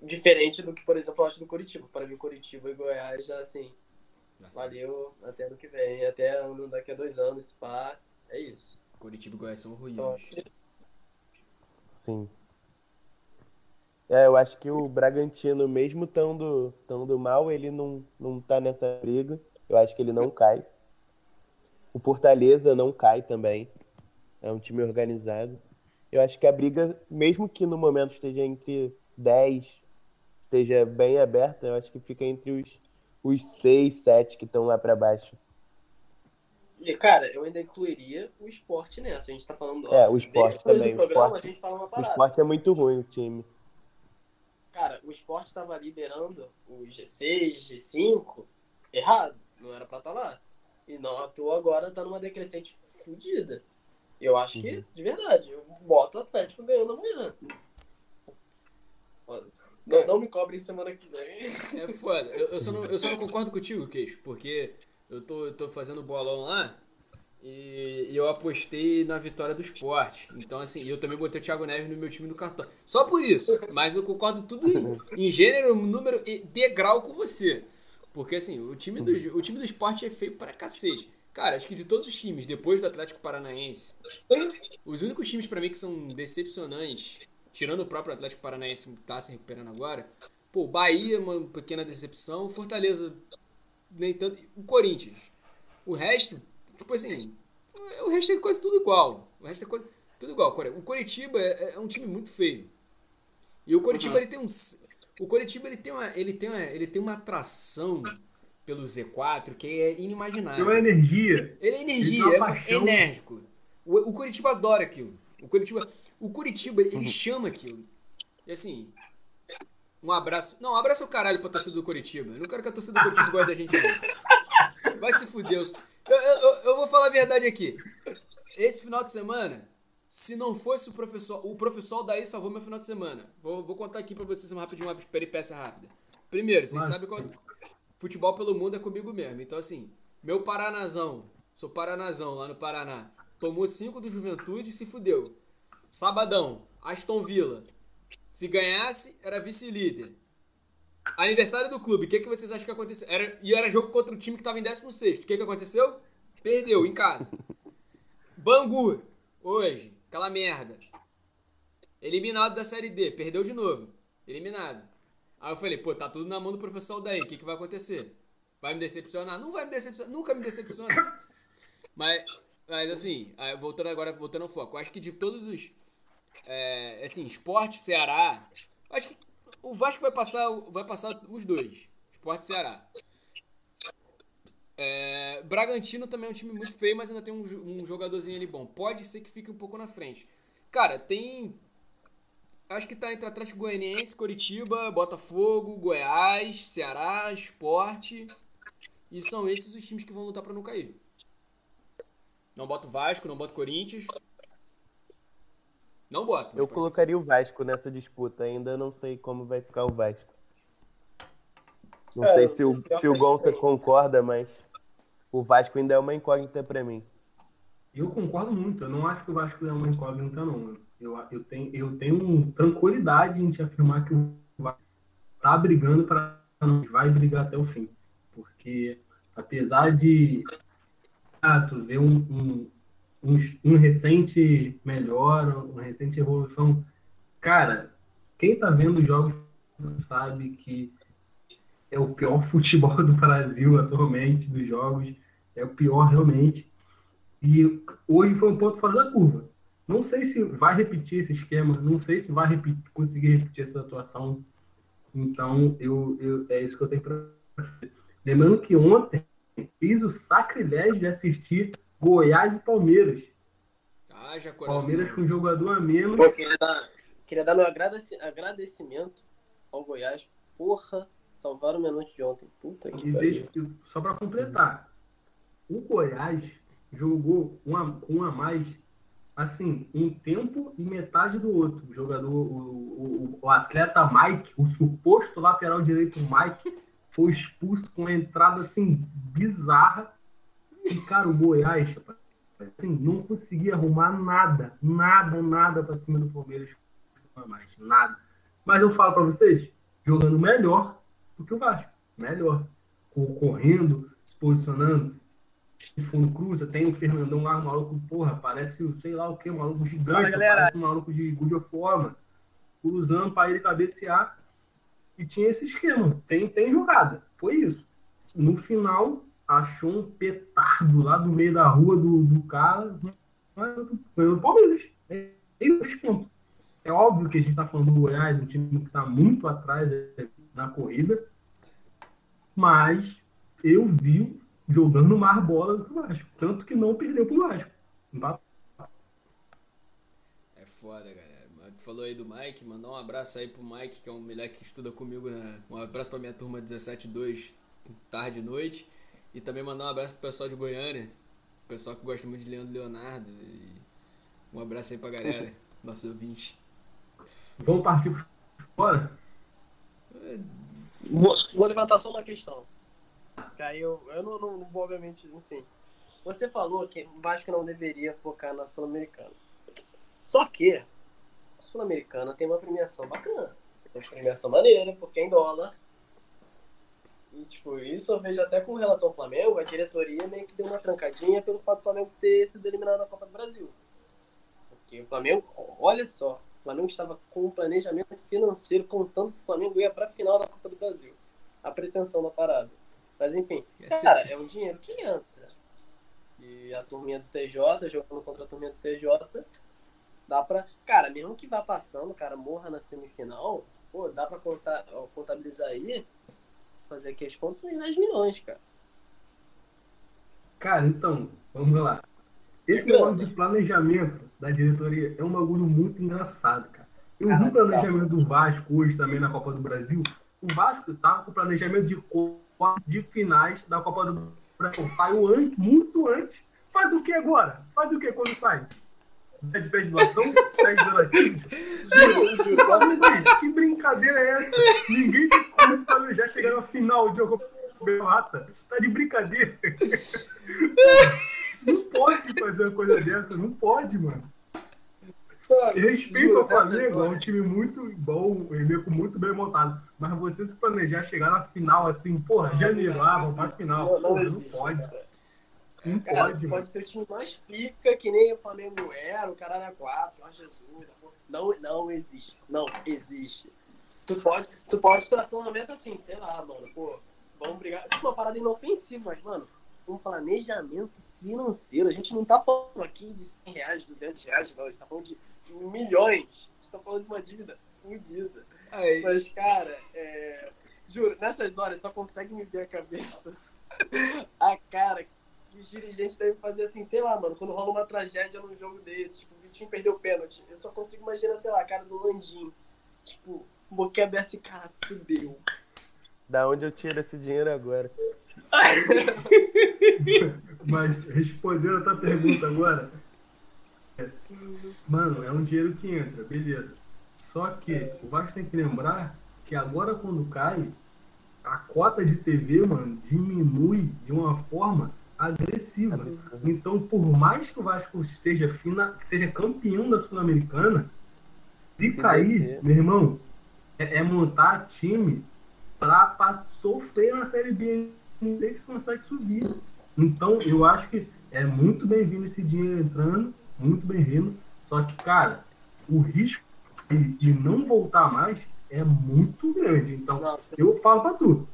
Diferente do que, por exemplo, eu acho do Curitiba. Pra mim, Curitiba e Goiás já, assim, Assim, valeu até ano que vem. Até ano, daqui a dois anos, pá. É isso. Curitiba e Goiás são Então, ruins. Sim. É, eu acho que o Bragantino, mesmo estando tando mal, ele não, não tá nessa briga. Eu acho que ele não cai. O Fortaleza não cai também. É um time organizado. Eu acho que a briga, mesmo que no momento esteja entre 10, esteja bem aberta, eu acho que fica entre os, os 6, 7 que estão lá para baixo. E, cara, eu ainda incluiria o esporte nessa. A gente tá falando. É, o esporte também, o programa, esporte- O esporte é muito ruim, o time. Cara, o esporte estava liderando o G6, G5, errado. Não era pra estar lá. E não à toa agora tá numa decrescente fodida. Eu acho que, de verdade, eu boto o Atlético ganhando amanhã. Não, não me cobrem semana que vem. É foda. Eu, eu só não, eu só não concordo contigo, Queixo, porque eu tô, tô fazendo bolão lá e, e eu apostei na vitória do esporte. Então, assim, eu também botei o Thiago Neves no meu time do cartão. Só por isso. Mas eu concordo tudo em, em gênero, número e degrau com você. Porque, assim, o time, do, o time do esporte é feio pra cacete. Cara, acho que de todos os times, depois do Atlético Paranaense, os únicos times pra mim que são decepcionantes, tirando o próprio Atlético Paranaense que tá se recuperando agora, pô, Bahia, é uma pequena decepção, Fortaleza, nem tanto, o Corinthians. O resto, tipo assim, o resto é quase tudo igual. O resto é quase tudo igual. O Coritiba é, é um time muito feio. E o Coritiba Uhum. ele tem um o Coritiba ele tem uma ele tem uma, ele tem uma atração pelo Z4 que é inimaginável. uma energia. Ele é energia, Ele é, uma é enérgico. O, o Curitiba adora aquilo. O Curitiba, o Curitiba, ele chama aquilo. E assim, um abraço. Não, um abraço é o caralho pra torcida do Curitiba. Eu não quero que a torcida do Curitiba goste da gente, não. Vai se fuder. Eu, eu, eu, vou falar a verdade aqui. Esse final de semana, se não fosse o professor. O professor daí salvou meu final de semana. Vou, vou contar aqui pra vocês uma rapidinho, uma peripécia rápida. Primeiro, vocês Vai. sabem qual. Futebol pelo mundo é comigo mesmo. Então, assim, meu Paranazão, sou Paranazão lá no Paraná, tomou 5 do Juventude e se fudeu. Sabadão, Aston Villa. Se ganhasse, era vice-líder. Aniversário do clube, o que, que vocês acham que aconteceu? Era, e era jogo contra o time que tava em 16. O que, que aconteceu? Perdeu em casa. Bangu, hoje, aquela merda. Eliminado da Série D, perdeu de novo. Eliminado. Aí eu falei, pô, tá tudo na mão do professor daí, o que, que vai acontecer? Vai me decepcionar? Não vai me decepcionar, nunca me decepciona. Mas, mas assim, aí, voltando agora, voltando ao foco, acho que de todos os. É, assim, esporte, Ceará. Acho que o Vasco vai passar, vai passar os dois. Esporte Ceará. É, Bragantino também é um time muito feio, mas ainda tem um, um jogadorzinho ali bom. Pode ser que fique um pouco na frente. Cara, tem. Acho que tá entre Atlético Goianiense, Coritiba, Botafogo, Goiás, Ceará, Esporte. E são esses os times que vão lutar pra não cair. Não boto Vasco, não boto Corinthians. Não boto. Eu colocaria o Vasco nessa disputa, ainda não sei como vai ficar o Vasco. Não Cara, sei se o, se o Gonça concorda, mas o Vasco ainda é uma incógnita pra mim. Eu concordo muito. Eu não acho que o Vasco é uma incógnita, não. Eu, eu, tenho, eu tenho tranquilidade em te afirmar que o Vasco tá brigando para não vai brigar até o fim. Porque apesar de tu ver um, um, um, um recente melhora, uma recente evolução, cara, quem tá vendo os jogos sabe que é o pior futebol do Brasil atualmente, dos jogos. É o pior realmente. E hoje foi um ponto fora da curva. Não sei se vai repetir esse esquema, não sei se vai repetir- conseguir repetir essa atuação. Então, eu, eu- é isso que eu tenho para. Lembrando que ontem fiz o sacrilégio de assistir Goiás e Palmeiras. Haja coração. Palmeiras com um jogador a menos. Pô, queria dar, queria dar meu agradeci- agradecimento ao Goiás. Porra, salvaram o minuto de ontem. Puta que E pariu. só para completar, o Goiás jogou um a, um a mais, assim, um tempo e metade do outro. O jogador, o, o, o atleta Mike, o suposto lateral direito Mike, foi expulso com uma entrada assim bizarra. E, cara, o Goiás, assim, não conseguia arrumar nada, nada, nada para cima do Palmeiras. mais, nada. Mas eu falo para vocês, jogando melhor do que o Vasco. Melhor. Co- Correndo, se posicionando. Se fundo cruza, tem o Fernandão lá, um maluco, porra, parece, o sei lá o que, um maluco gigante, Fala, galera. parece um maluco de Good mano. cruzando para ele cabecear. E tinha esse esquema. Tem, tem jogada. Foi isso. No final, achou um petardo lá do meio da rua do, do cara. Ganhou do Palmeiras. É tem três pontos. É óbvio que a gente está falando do Goiás, um time que está muito atrás é, na corrida, mas eu vi jogando mais bola do que o Vasco. Tanto que não perdeu pro Vasco. É foda, galera. Tu falou aí do Mike, mandar um abraço aí pro Mike, que é um moleque que estuda comigo. Né? Um abraço pra minha turma 172, tarde e noite. E também mandar um abraço pro pessoal de Goiânia, pessoal que gosta muito de Leandro Leonardo. E um abraço aí pra galera, nossos ouvintes. Vamos partir fora? Vou, vou levantar só uma questão. Que aí eu, eu não, não, não vou, obviamente, enfim. Você falou que o Vasco não deveria focar na Sul-Americana. Só que Sul-Americana tem uma premiação bacana. Tem uma premiação maneira, porque é em dólar. E, tipo, isso eu vejo até com relação ao Flamengo, a diretoria meio que deu uma trancadinha pelo fato do Flamengo ter sido eliminado da Copa do Brasil. Porque o Flamengo, olha só, o Flamengo estava com um planejamento financeiro contando que o Flamengo ia para a final da Copa do Brasil. A pretensão da parada. Mas enfim, cara, é um dinheiro que entra. E a turminha do TJ, jogando contra a turminha do TJ, dá pra. Cara, mesmo que vá passando, cara, morra na semifinal, pô, dá pra contar, contabilizar aí, fazer aqui as contas uns 10 milhões, cara. Cara, então, vamos lá. Esse É negócio de planejamento da diretoria é um bagulho muito engraçado, cara. Eu vi o planejamento do Vasco hoje também na Copa do Brasil. O Vasco tava com o planejamento de, de finais da Copa do Brasil. Saiu antes, muito antes. Faz o que agora? Faz o que quando sai? Pede doação? Pede donativo? Que brincadeira é essa? Ninguém tem como planejar chegar na final de uma Copa do Rata. Tá de brincadeira. Não pode fazer uma coisa dessa, não pode, mano. Respeito ao Flamengo, é um time muito bom, um elenco muito bem montado. Mas você se planejar chegar na final assim, porra, janeiro, ah, vamos pra final. Porra, não pode. Cara. Não Cara, pode, mano. pode ter o time mais pica, que nem o Flamengo era, o caralho é 4, Jorge Jesus. Não, não existe. Não existe. Tu pode, tu pode traçar uma meta assim, sei lá, mano, pô, vamos brigar. Tipo, uma parada inofensiva, mas, mano, um planejamento financeiro. A gente não tá falando aqui de 100 reais, 200 reais, não. A gente tá falando de milhões. A gente tá falando de uma dívida fodida. Mas, cara, é... juro, nessas horas só consegue me ver a cabeça. a cara que os dirigentes devem fazer assim, sei lá, mano, quando rola uma tragédia num jogo desse, tipo, o Vitinho perdeu o pênalti. Eu só consigo imaginar, sei lá, a cara do Landim. Tipo, boquinha aberta assim, cara, fudeu. Da onde eu tiro esse dinheiro agora? Mas respondendo a tua pergunta agora, é, mano, é um dinheiro que entra, beleza. Só que o Vasco tem que lembrar que agora quando cai, a cota de TV, mano, diminui de uma forma agressiva. Então, por mais que o Vasco seja, fina, seja campeão da Sul-Americana, se cair, meu irmão, é, é montar time pra, pra sofrer na Série B. Não sei se consegue subir. Então, eu acho que é muito bem-vindo esse dinheiro entrando, muito bem-vindo. Só que, cara, o risco de, não voltar mais é muito grande. Então, Nossa, eu falo pra tu,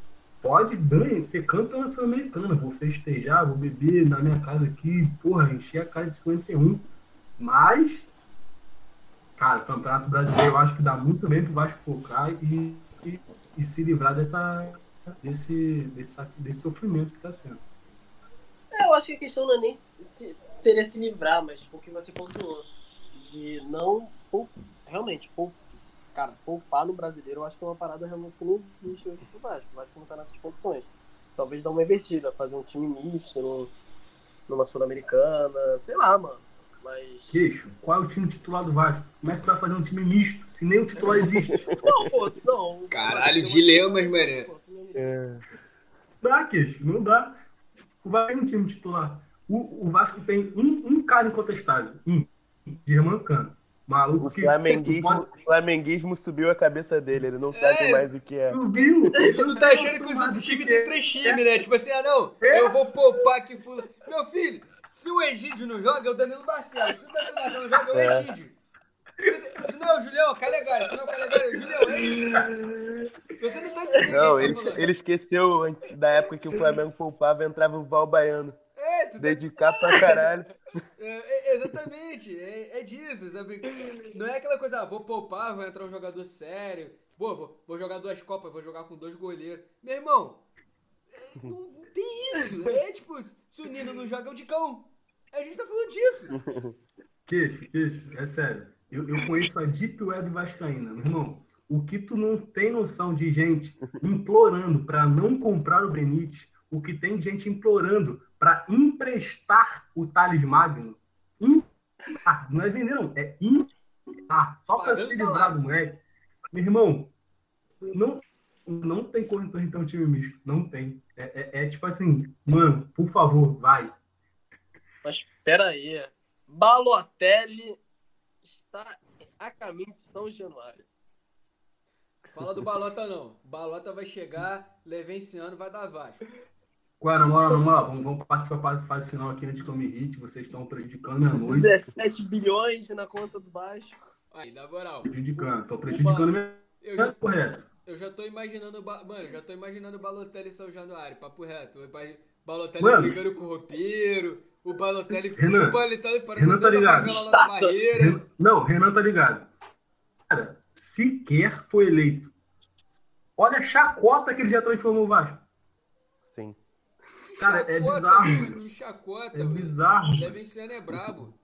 pode ganhar, ser campeão sul-americana, vou festejar, vou beber na minha casa aqui, porra, encher a casa de 51. Mas, cara, o Campeonato Brasileiro eu acho que dá muito bem pro Vasco focar e, e, e se livrar dessa, desse, desse, sofrimento que tá sendo. É, eu acho que a questão não é nem se, seria se livrar, mas tipo, o que você pontuou. De não realmente, pou- cara, poupar no brasileiro, eu acho que é uma parada realmente que não existe hoje pro Vasco. O Vasco não tá nessas condições. Talvez dar uma invertida, fazer um time misto num- numa Sul-Americana, sei lá, mano. Mas. Queixo, qual é o time titular do Vasco? Como é que tu vai fazer um time misto, se nem o titular existe? Não, pô, não. Caralho, dilemas, mané. É, Não dá, Queixo, não dá. O Vasco tem um time titular. O, o Vasco tem um, um cara incontestável, um, Germancano. Maluco o que flamenguismo, o flamenguismo subiu a cabeça dele, ele não sabe mais o que é. Tu viu? Tu tá achando que os outros times tem três times, né? Tipo assim, ah não, eu vou poupar aqui fula. Meu filho, se o Egídio não joga, é o Danilo Barcelos. Se o Danilo Barcelos não joga, é o É. Egídio. Se, se não é o Julião, é Calegari. Se não é o Calegari, é o Julião. É isso. Você não tá entendendo Não, que ele, tá ele esqueceu da época que o Flamengo poupava entrava o Val Baiano. É, É, tu tá Dedicar pra caralho. É, é, exatamente, é, é disso, sabe? Não é aquela coisa, ah, vou poupar, vou entrar um jogador sério, pô, vou, vou jogar duas copas, vou jogar com dois goleiros. Meu irmão, é, não, não tem isso. É tipo, se o Nino não joga, é o de cão. A gente tá falando disso. Queixo, queixo, é sério. Eu, eu conheço a Deep Web Vascaína, meu irmão. O que tu não tem noção de gente implorando para não comprar o Benítez, o que tem gente implorando para emprestar o Thales Magno. Emprestar, não é vender, não, é emprestar. Só para se livrar do moleque. Meu irmão, não, não tem condições de ter um time misto. Não tem. É, é- é tipo assim, mano, por favor, vai. Mas pera aí. Balotelli está a caminho de São Januário. Fala do Balota não. Balota vai chegar, Levenciano vai dar Vasco. Moral, na moral, vamos, vamos partir para a fase, fase final aqui antes que eu me irrite. Vocês estão prejudicando minha noite. 17 bilhões na conta do Vasco. Aí, na moral. Prejudicando, tô o prejudicando minha Eu já, correto. eu já tô imaginando, mano, eu já tô imaginando o Balotelli em São Januário, papo reto. Balotelli Mano. brigando com o roupeiro, o Balotelli, Renan, o Balotelli parando Renan tá ligado. favela lá na barreira. Não, Renan tá ligado. Cara, sequer foi eleito. Olha a chacota que ele já transformou o Vasco. Cara, é Chacota, bizarro, mano, mano. Que chacota, É mano. bizarro. Levenciano é brabo.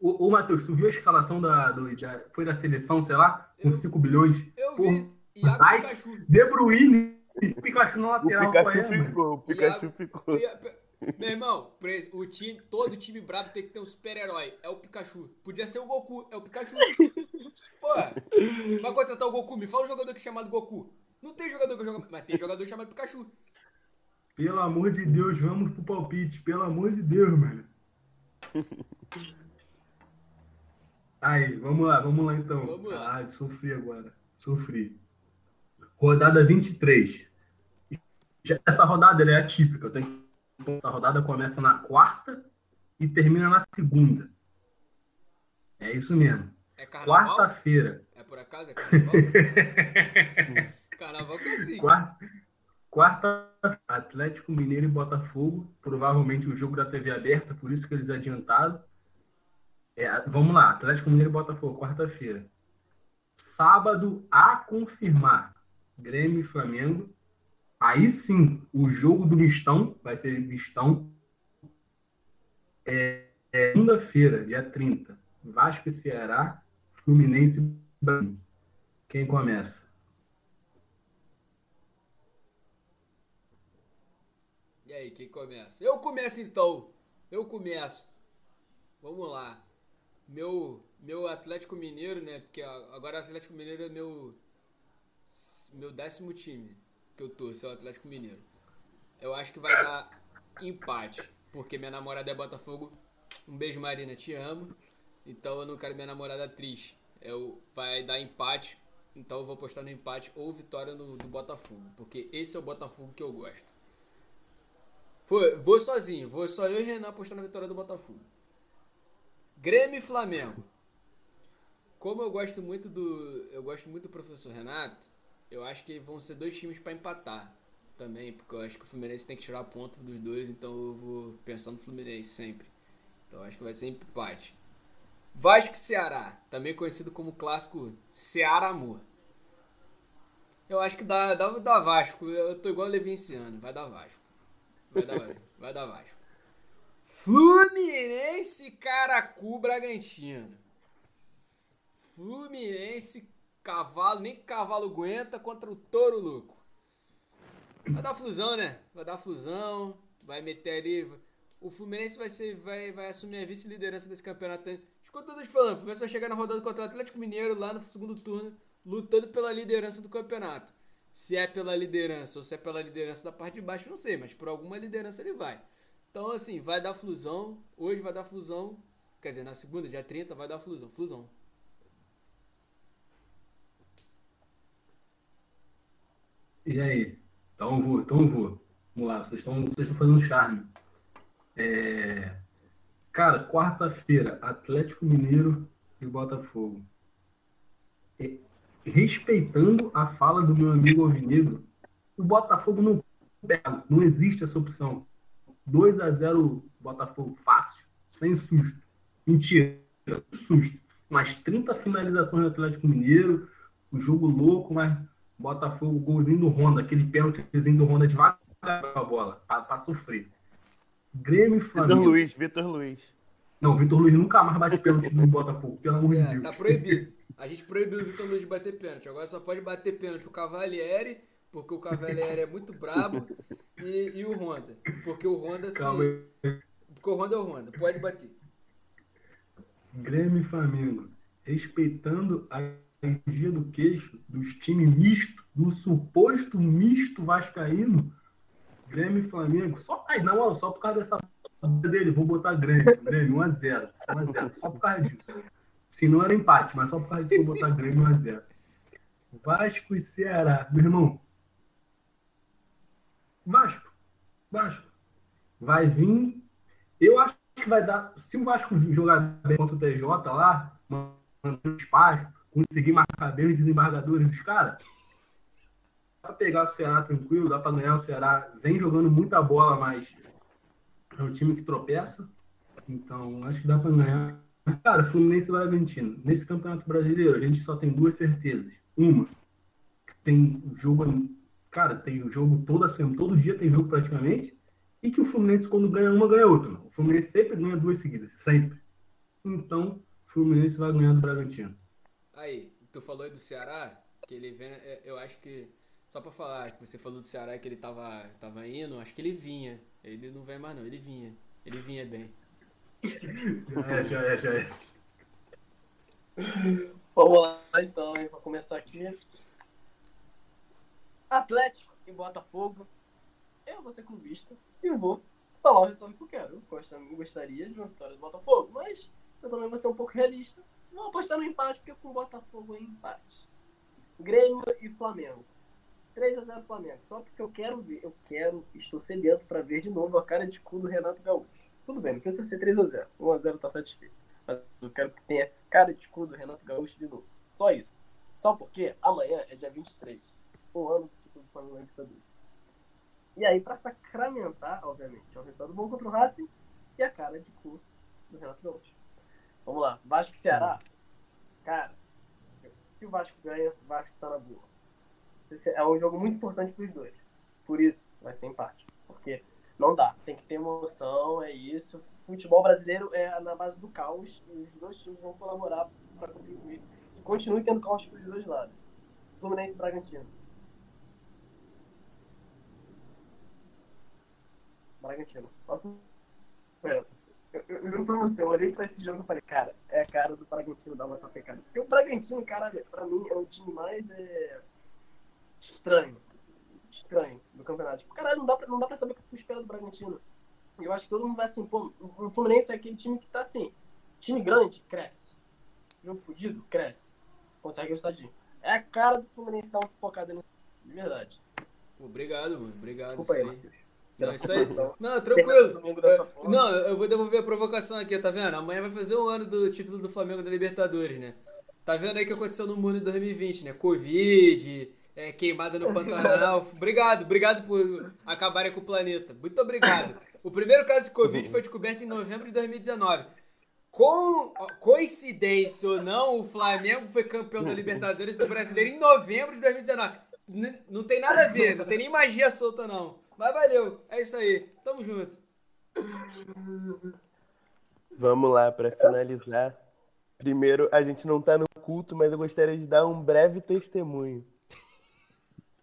Ô, ô Matheus, tu viu a escalação da, do- da- Foi da seleção, sei lá? Com Eu- 5 bilhões. Eu Porra. vi. Iago Ai. Pikachu. De Bruyne e Pikachu na O lateral. Pikachu é, mano? ficou, o Pikachu Iago- ficou. Meu irmão, o time, todo time brabo tem que ter um super-herói. É o Pikachu. Podia ser o Goku, é o Pikachu. Pô, vai contratar o Goku. Me fala um jogador que é chamado Goku. Não tem jogador que joga. Mas tem jogador chamado Pikachu. Pelo amor de Deus, vamos pro palpite. Pelo amor de Deus, mano. Aí, vamos lá, vamos lá então. Vamos lá. Ah, sofri agora. Sofri. Rodada 23. Já- Essa rodada ela é atípica. Eu tenho Essa rodada começa na quarta e termina na segunda. É isso mesmo. É carnaval? Quarta-feira. É por acaso? É carnaval? carnaval que é assim. Quarta, quarta, Atlético Mineiro e Botafogo. Provavelmente o jogo da TV aberta, por isso que eles adiantaram. É, vamos lá, Atlético Mineiro e Botafogo, quarta-feira. Sábado a confirmar. Grêmio e Flamengo. Aí sim, o jogo do Mistão vai ser Mistão. É, é segunda-feira, dia 30. Vasco e Ceará, Fluminense e. Quem começa? E aí, quem começa? Eu começo então. Eu começo. Vamos lá. Meu, meu Atlético Mineiro, né? Porque agora o Atlético Mineiro é meu meu décimo time que eu torço, é o Atlético Mineiro. Eu acho que vai dar empate, porque minha namorada é Botafogo. Um beijo, Marina, te amo. Então eu não quero minha namorada triste. Eu vai dar empate, então eu vou apostar no empate ou vitória no, do Botafogo, porque esse é o Botafogo que eu gosto. Foi, vou sozinho, vou só eu e Renan apostar na vitória do Botafogo. Grêmio e Flamengo. Como eu gosto muito do, eu gosto muito do professor Renato, eu acho que vão ser dois times para empatar também, porque eu acho que o Fluminense tem que tirar ponto dos dois, então eu vou pensar no Fluminense sempre. Então eu acho que vai ser empate. Vasco e Ceará, também conhecido como clássico Ceará Amor. Eu acho que dá, dá, dá Vasco. Eu tô igual o Levi esse ano, vai dar Vasco. Vai dar, vai dar Vasco. Fluminense Caracu Bragantino. Fluminense cavalo, nem cavalo aguenta contra o touro louco. Vai dar fusão, né? Vai dar fusão, vai meter ali. O Fluminense vai ser, vai, vai assumir a vice-liderança desse campeonato. Escuta todos falando, o Fluminense vai chegar na rodada contra o Atlético Mineiro lá no segundo turno, lutando pela liderança do campeonato. Se é pela liderança ou se é pela liderança da parte de baixo, não sei, mas por alguma liderança ele vai. Então, assim, vai dar fusão. Hoje vai dar fusão. Quer dizer, na segunda, dia 30, vai dar fusão. Fusão. E aí? Então vou, então vou. Vamos lá, vocês estão, vocês estão fazendo charme. É... Cara, quarta-feira, Atlético Mineiro e Botafogo. Respeitando a fala do meu amigo Alvinegro, o Botafogo não pega, não existe essa opção. 2 a 0 Botafogo fácil, sem susto. Mentira, susto. Umas 30 finalizações do Atlético Mineiro, o jogo louco, mas Botafogo, golzinho do Honda, aquele pênaltizinho do Honda devagar com a bola, pra, pra sofrer. Grêmio e Vitor Flamengo. Luiz, Vitor Luiz. Não, Vitor Luiz nunca mais bate pênalti no Botafogo, pelo amor de É, Deus. tá proibido. A gente proibiu o Vitor Luiz de bater pênalti. Agora só pode bater pênalti o Cavalieri, porque o Cavalieri é muito brabo, e, e o Honda. Porque o Honda, se. Porque o Honda é o Honda, pode bater. Grêmio e Flamengo, respeitando a energia do queixo dos times mistos, do suposto misto vascaíno, Grêmio e Flamengo, só, ai, na moral, só por causa dessa dele, vou botar Grêmio, Grêmio 1x0, 1x0, só por causa disso. Se não era empate, mas só por causa disso vou botar Grêmio 1x0. Vasco e Ceará, meu irmão. Vasco, Vasco. Vai vir. Eu acho que vai dar. Se o Vasco jogar bem contra o TJ lá, manter espaço, conseguir marcar bem os desembargadores dos caras, dá pra pegar o Ceará tranquilo, dá pra ganhar o Ceará. Vem jogando muita bola, mas é um time que tropeça. Então, acho que dá pra ganhar. Cara, Fluminense e Bragantino. Nesse Campeonato Brasileiro, a gente só tem duas certezas. Uma, que tem jogo. Cara, tem o jogo toda semana, todo dia tem jogo praticamente. E que o Fluminense, quando ganha uma, ganha outra. O Fluminense sempre ganha duas seguidas. Sempre. Então, o Fluminense vai ganhar do Bragantino. Aí, tu falou aí do Ceará, que ele vem. é, Eu acho que. Só pra falar que você falou do Ceará que ele tava, tava indo, acho que ele vinha. Ele não vem mais não, ele vinha. Ele vinha bem. Já já já é. Vamos lá então, pra começar aqui. Atlético e Botafogo. Eu vou ser clubista e vou falar o resultado que eu quero. Eu gostaria de uma vitória do Botafogo, mas eu também vou ser um pouco realista. Vou apostar no empate, porque com o Botafogo é empate. Grêmio e Flamengo. 3x0 Flamengo. Só porque eu quero ver, eu quero, estou sedento pra ver de novo a cara de cu do Renato Gaúcho. Tudo bem, não precisa ser 3x0. 1x0 tá satisfeito. Mas eu quero que tenha cara de cu do Renato Gaúcho de novo. Só isso. Só porque amanhã é dia 23. Um ano título do Flamengo Libertadores. E aí, pra sacramentar, obviamente, é um resultado bom contra o Racing e a cara de cu do Renato Gaúcho. Vamos lá. Vasco e Ceará. Cara, se o Vasco ganha, o Vasco tá na boa. É um jogo muito importante pros dois. Por isso, vai ser empate. Porque não dá. Tem que ter emoção, é isso. Futebol brasileiro é na base do caos e os dois times vão colaborar para contribuir. E continue tendo caos pros dois lados. Fluminense e Bragantino. Bragantino. É, Eu, juro pra você, eu olhei pra esse jogo e falei, cara, é a cara do Bragantino dar uma tapecada. Porque o Bragantino, cara, pra mim é o time mais é, estranho. Estranho do campeonato. Tipo, caralho, não dá, pra, não dá pra saber o que espera do Bragantino. Eu acho que todo mundo vai assim, pô, o Fluminense é aquele time que tá assim, time grande, cresce. Jogo fudido, cresce. Consegue o estadinho. É a cara do Fluminense dar uma focada nisso. De verdade. Obrigado, mano. Obrigado. Desculpa aí, isso aí. Não, isso aí. Não, tranquilo. Eu- não, eu vou devolver a provocação aqui, tá vendo? Amanhã vai fazer um ano do título do Flamengo da Libertadores, né? Tá vendo aí o que aconteceu no mundo em 2020, né? Covid, é, queimada no Pantanal. Obrigado, obrigado por acabarem com o planeta. Muito obrigado. O primeiro caso de Covid foi descoberto em novembro de 2019. Com coincidência ou não, o Flamengo foi campeão da Libertadores do Brasileiro em novembro de 2019. N- não tem nada a ver, não tem nem magia solta, não. Mas valeu, é isso aí. Tamo junto. Vamos lá, para finalizar. Primeiro, a gente não tá no culto, mas eu gostaria de dar um breve testemunho.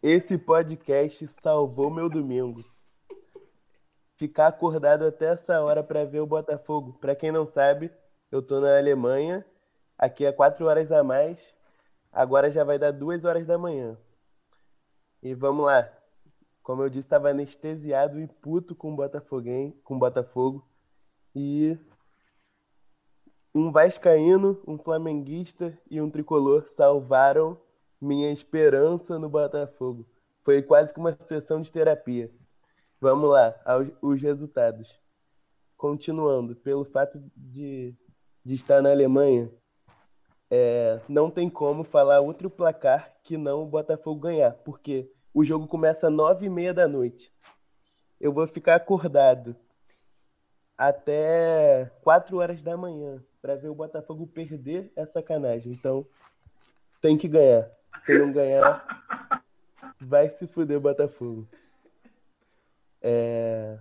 Esse podcast salvou meu domingo. Ficar acordado até essa hora para ver o Botafogo. Para quem não sabe, eu tô na Alemanha. Aqui é quatro horas a mais. Agora já vai dar duas horas da manhã. E vamos lá. Como eu disse, estava anestesiado e puto com o com o Botafogo. E um vascaíno, um flamenguista e um tricolor salvaram minha esperança no Botafogo. Foi quase que uma sessão de terapia. Vamos lá, aos, os resultados. Continuando, pelo fato de, de estar na Alemanha, é, não tem como falar outro placar que não o Botafogo ganhar, porque o jogo começa às nove e meia da noite. Eu vou ficar acordado até 4 horas da manhã para ver o Botafogo perder é sacanagem. Então, tem que ganhar. Se não ganhar, vai se fuder o Botafogo. É...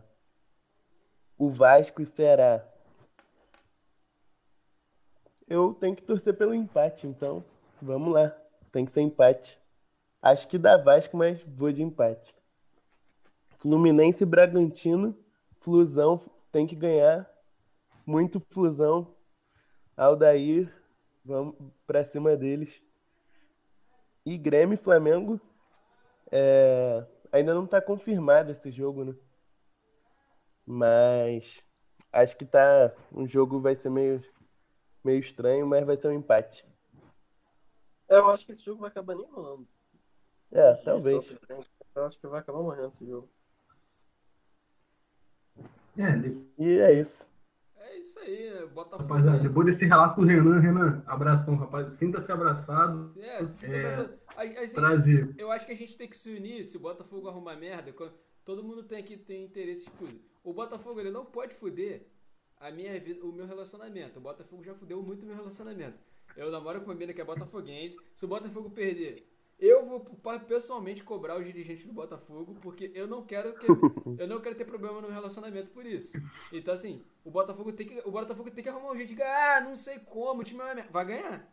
O Vasco e Ceará. Eu tenho que torcer pelo empate, então vamos lá. Tem que ser empate. Acho que dá Vasco, mas vou de empate. Fluminense e Bragantino. Flusão tem que ganhar. Muito Flusão. Aldair, vamos pra cima deles. E Grêmio e Flamengo. É... Ainda não tá confirmado esse jogo, né? Mas acho que tá. Um jogo vai ser meio, meio estranho, mas vai ser um empate. Eu acho que esse jogo vai acabar nem rolando. É, talvez. Eu acho que vai acabar morrendo esse jogo. É, E é isso. É isso aí, né? Botafogo. rapaziada, depois desse relato do Renan, Renan, abração, rapaz. Sinta-se abraçado. É, se você É. assim, Prazer. eu acho que a gente tem que se unir se o Botafogo arrumar merda. Todo mundo tem que ter interesse escuso. O Botafogo ele não pode fuder a minha vida, o meu relacionamento. O Botafogo já fudeu muito o meu relacionamento. Eu namoro com uma menina que é botafoguense. Se o Botafogo perder, eu vou pessoalmente cobrar os dirigentes do Botafogo, porque eu não quero que eu não quero ter problema no relacionamento por isso. Então assim, o Botafogo tem que o Botafogo tem que arrumar um jeito de ganhar, ah, não sei como, o time é uma merda. vai ganhar.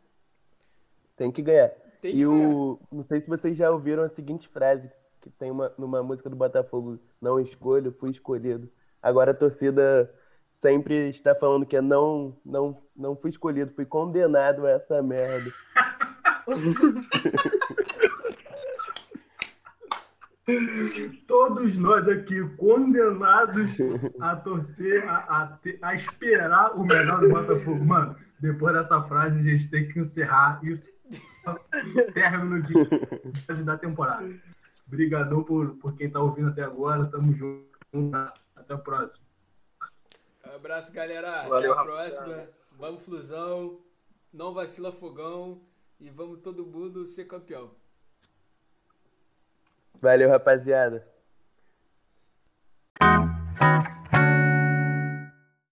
Tem que ganhar. Tem que E ganhar. o. Não sei se vocês já ouviram a seguinte frase que tem uma, numa música do Botafogo: Não escolho, fui escolhido. Agora a torcida sempre está falando que é não, não, não fui escolhido, fui condenado a essa merda. Todos nós aqui condenados a torcer, a, a, a esperar o melhor do Botafogo. Mano, depois dessa frase, a gente tem que encerrar isso. Término de, da temporada. Obrigadão por, por quem tá ouvindo até agora. Tamo junto. Até o próximo. Abraço, galera. Valeu, Até a próxima. Vamos, Flusão. Não vacila, Fogão. E vamos todo mundo ser campeão. Valeu, rapaziada.